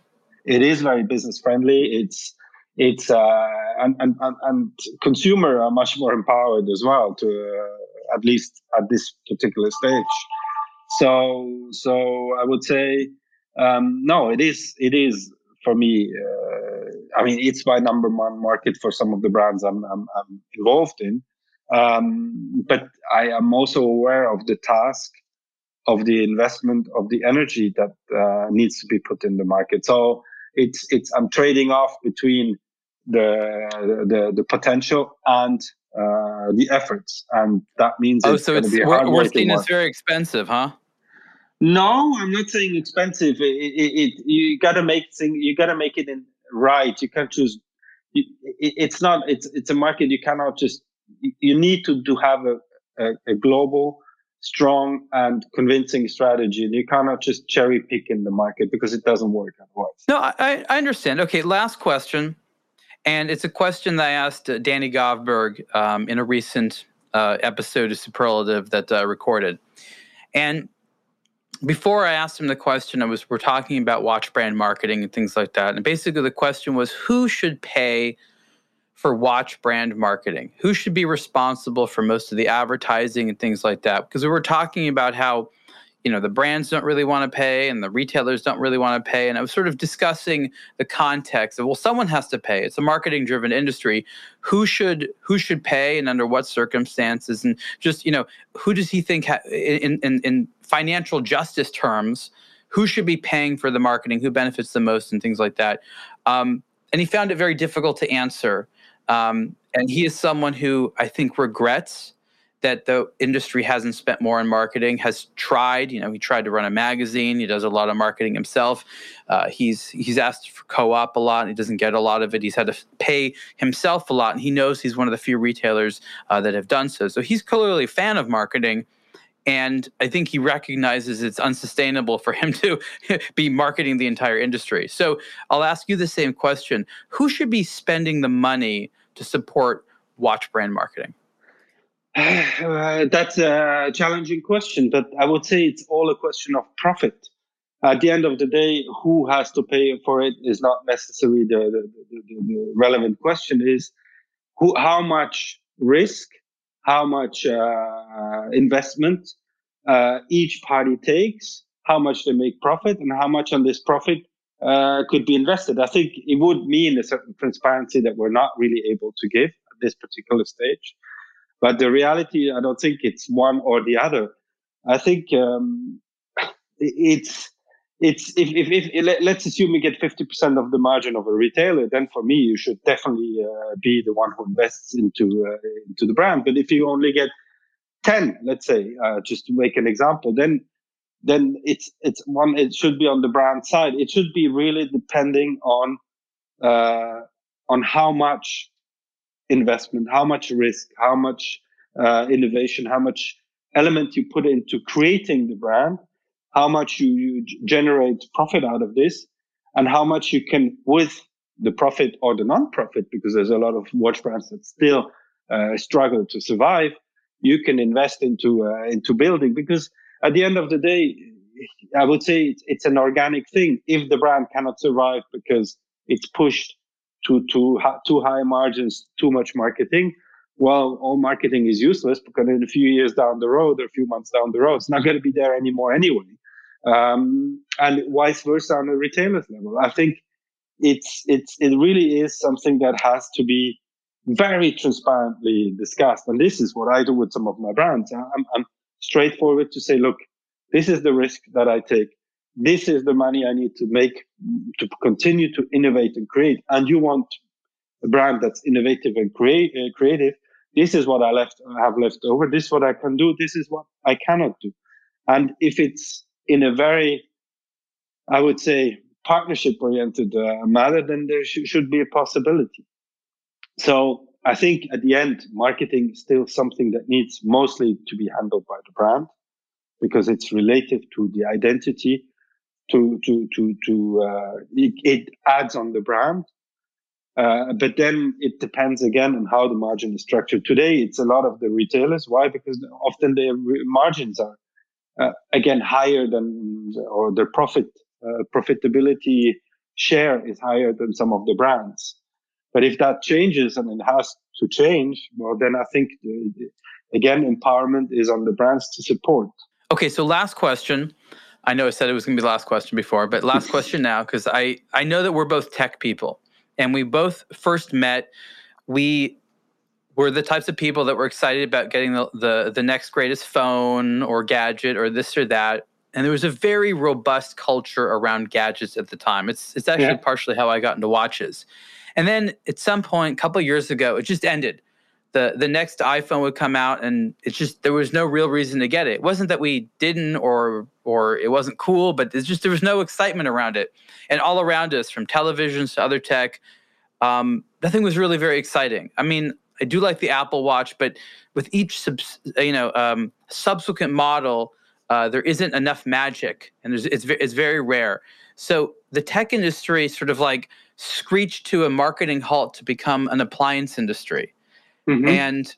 It is very business friendly. It's it's uh, and, and and consumer are much more empowered as well to uh, at least at this particular stage. So so I would say um, no, it is it is for me. Uh, I mean, it's my number one market for some of the brands I'm I'm, I'm involved in um, but I am also aware of the task of the investment of the energy that uh, needs to be put in the market. So it's it's I'm trading off between the the, the potential and uh, the efforts, and that means
oh, so it's seen as very expensive, huh?
No, I'm not saying expensive. It, it, it you got to make thing you got to make it in right. You can't choose. It, it's not. It's it's a market. You cannot just you need to, to have a, a, a global, strong and convincing strategy. You cannot just cherry pick in the market because it doesn't work otherwise.
No, I, I understand. Okay, last question. And it's a question that I asked uh, Danny Govberg um, in a recent uh, episode of Superlative that I uh, recorded. And before I asked him the question, I was we're talking about watch brand marketing and things like that. And basically the question was who should pay – for watch brand marketing? Who should be responsible for most of the advertising and things like that? Because we were talking about how, you know, the brands don't really want to pay and the retailers don't really want to pay. And I was sort of discussing the context of, well, someone has to pay. It's a marketing driven industry. Who should who should pay and under what circumstances? And just, you know, who does he think ha- in, in, in financial justice terms, who should be paying for the marketing, who benefits the most and things like that. Um, and he found it very difficult to answer um, and he is someone who I think regrets that the industry hasn't spent more on marketing. Has tried, you know, he tried to run a magazine. He does a lot of marketing himself. Uh, he's he's asked for co-op a lot. And he doesn't get a lot of it. He's had to pay himself a lot, and he knows he's one of the few retailers uh, that have done so. So he's clearly a fan of marketing. And I think he recognizes it's unsustainable for him to be marketing the entire industry. So I'll ask you the same question Who should be spending the money to support watch brand marketing?
Uh, that's a challenging question, but I would say it's all a question of profit. At the end of the day, who has to pay for it is not necessarily the, the, the, the relevant question. Is who, how much risk, how much uh, investment uh, each party takes, how much they make profit, and how much on this profit uh, could be invested. I think it would mean a certain transparency that we're not really able to give at this particular stage. But the reality, I don't think it's one or the other. I think um, it's it's if, if, if let's assume you get 50% of the margin of a retailer then for me you should definitely uh, be the one who invests into uh, into the brand but if you only get 10 let's say uh, just to make an example then then it's it's one it should be on the brand side it should be really depending on uh, on how much investment how much risk how much uh, innovation how much element you put into creating the brand how much you, you generate profit out of this and how much you can with the profit or the non-profit because there's a lot of watch brands that still uh, struggle to survive you can invest into uh, into building because at the end of the day i would say it's, it's an organic thing. If the brand cannot survive because it's pushed to to too high margins too much marketing well, all marketing is useless because in a few years down the road or a few months down the road, it's not going to be there anymore anyway um, and vice versa on a retailer's level. I think it's it's it really is something that has to be very transparently discussed. And this is what I do with some of my brands. I'm, I'm straightforward to say, look, this is the risk that I take. This is the money I need to make to continue to innovate and create. And you want a brand that's innovative and create, uh, creative. This is what I left have left over. This is what I can do. This is what I cannot do. And if it's in a very, I would say, partnership oriented uh, manner, then there sh- should be a possibility. So I think at the end, marketing is still something that needs mostly to be handled by the brand because it's related to the identity. To to to to uh, it, it, adds on the brand, uh, but then it depends again on how the margin is structured. Today, it's a lot of the retailers. Why? Because often their margins are uh, again higher than or the profit uh, profitability share is higher than some of the brands. But if that changes and it has to change, well, then I think again empowerment is on the brands to support.
Okay, so last question. I know I said it was going to be the last question before, but last question now because I I know that we're both tech people and we both first met. We we're the types of people that were excited about getting the, the, the next greatest phone or gadget or this or that. And there was a very robust culture around gadgets at the time. It's it's actually yeah. partially how I got into watches. And then at some point, a couple years ago, it just ended. The the next iPhone would come out and it's just there was no real reason to get it. It wasn't that we didn't or or it wasn't cool, but it's just there was no excitement around it. And all around us, from televisions to other tech, um, nothing was really very exciting. I mean, I do like the Apple Watch, but with each you know um, subsequent model, uh, there isn't enough magic, and it's it's very rare. So the tech industry sort of like screeched to a marketing halt to become an appliance industry, mm-hmm. and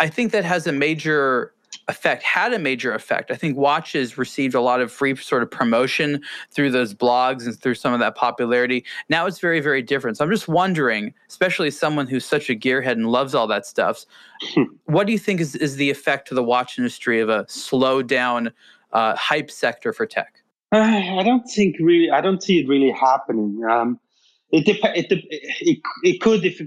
I think that has a major effect had a major effect. I think watches received a lot of free sort of promotion through those blogs and through some of that popularity. Now it's very, very different. So I'm just wondering, especially someone who's such a gearhead and loves all that stuff, what do you think is, is the effect to the watch industry of a slowed down uh, hype sector for tech?
I don't think really. I don't see it really happening. Um, it, dep- it, it, it could if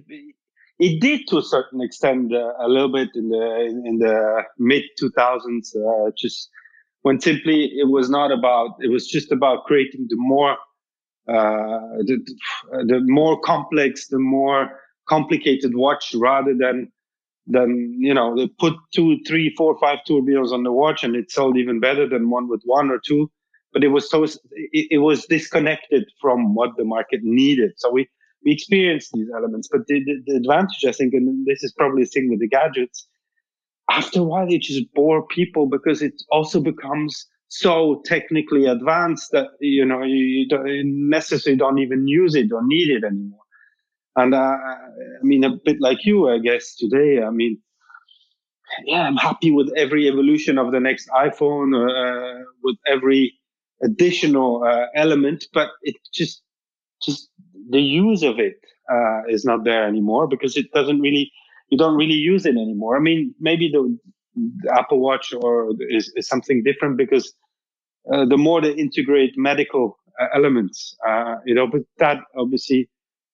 it did to a certain extent uh, a little bit in the in the mid 2000s uh, just when simply it was not about it was just about creating the more uh, the, the more complex the more complicated watch rather than than you know they put two three four five tourbillons on the watch and it sold even better than one with one or two. But it was so it, it was disconnected from what the market needed. So we we experience these elements. But the, the, the, advantage, I think, and this is probably the thing with the gadgets, after a while it just bore people because it also becomes so technically advanced that you know you, you, don't, necessarily don't even use it or need it anymore. And uh, I mean, a bit like you, I guess today. I mean, yeah, I'm happy with every evolution of the next iPhone, uh, with every additional uh, element, but it just just the use of it uh, is not there anymore because it doesn't really you don't really use it anymore. I mean, maybe the, the Apple Watch or is, is something different because uh, the more they integrate medical uh, elements, uh, you know, but that obviously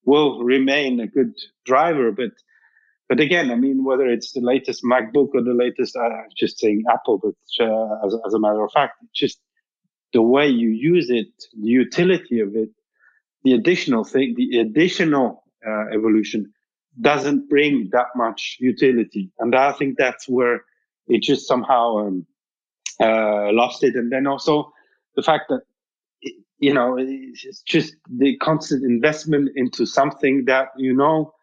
will remain a good driver. But but again, I mean, whether it's the latest MacBook or the latest, uh, just saying Apple, but uh, as, as a matter of fact, just the way you use it, the utility of it, the additional thing, the additional uh, evolution doesn't bring that much utility. And I think that's where it just somehow um, uh, lost it. And then also the fact that, you know, it's just the constant investment into something that, you know,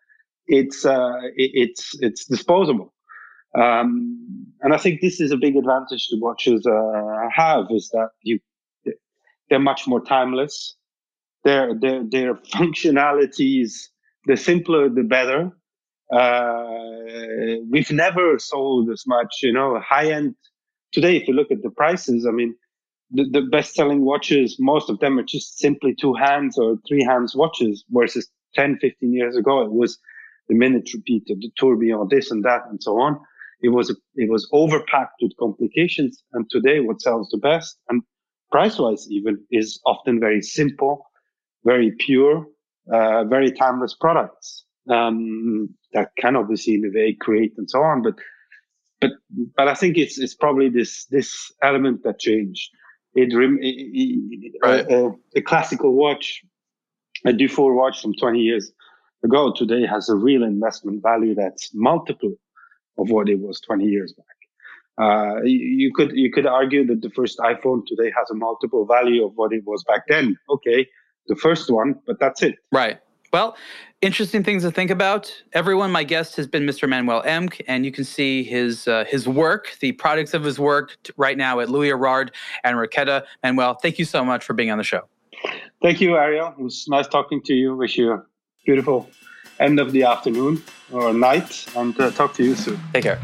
it's, uh, it's, it's disposable. Um, and I think this is a big advantage the watches uh, have is that you they're much more timeless. Their their their functionalities, the simpler the better. Uh, we've never sold as much, you know, high end. Today, if you look at the prices, I mean, the, the best selling watches, most of them are just simply two hands or three hands watches, versus 10, 15 years ago, it was the minute repeater, the tourbillon, this and that, and so on. It was it was overpacked with complications. And today, what sells the best, and price wise even is often very simple, very pure, uh, very timeless products um, that can obviously innovate, create, and so on. But but but I think it's it's probably this this element that changed. It, it, right. a, a, a, classical watch, a Dufour watch from 20 years ago, today has a real investment value that's multiple of what it was 20 years back. Uh, you could you could argue that the first iPhone today has a multiple value of what it was back then. Okay, the first one, but that's it.
Right. Well, interesting things to think about. Everyone, my guest has been Mr. Manuel Emch, and you can see his uh, his work, the products of his work, right now at Louis Erard and Rochetta. Manuel, thank you so much for being on the show.
Thank you, Ariel. It was nice talking to you. Wish you a beautiful end of the afternoon or night, and uh, talk to you soon.
Take care.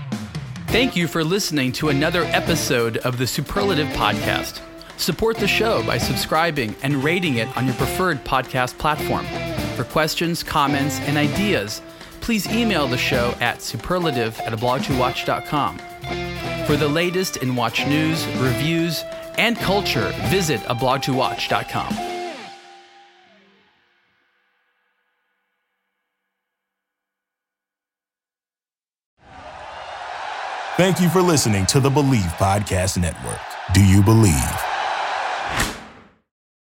Thank you for listening to another episode of the Superlative Podcast. Support the show by subscribing and rating it on your preferred podcast platform. For questions, comments, and ideas, please email the show at superlative at ablogtowatch.com. For the latest in watch news, reviews, and culture, visit ablogtowatch.com.
Thank you for listening to the Believe Podcast Network. Do you believe?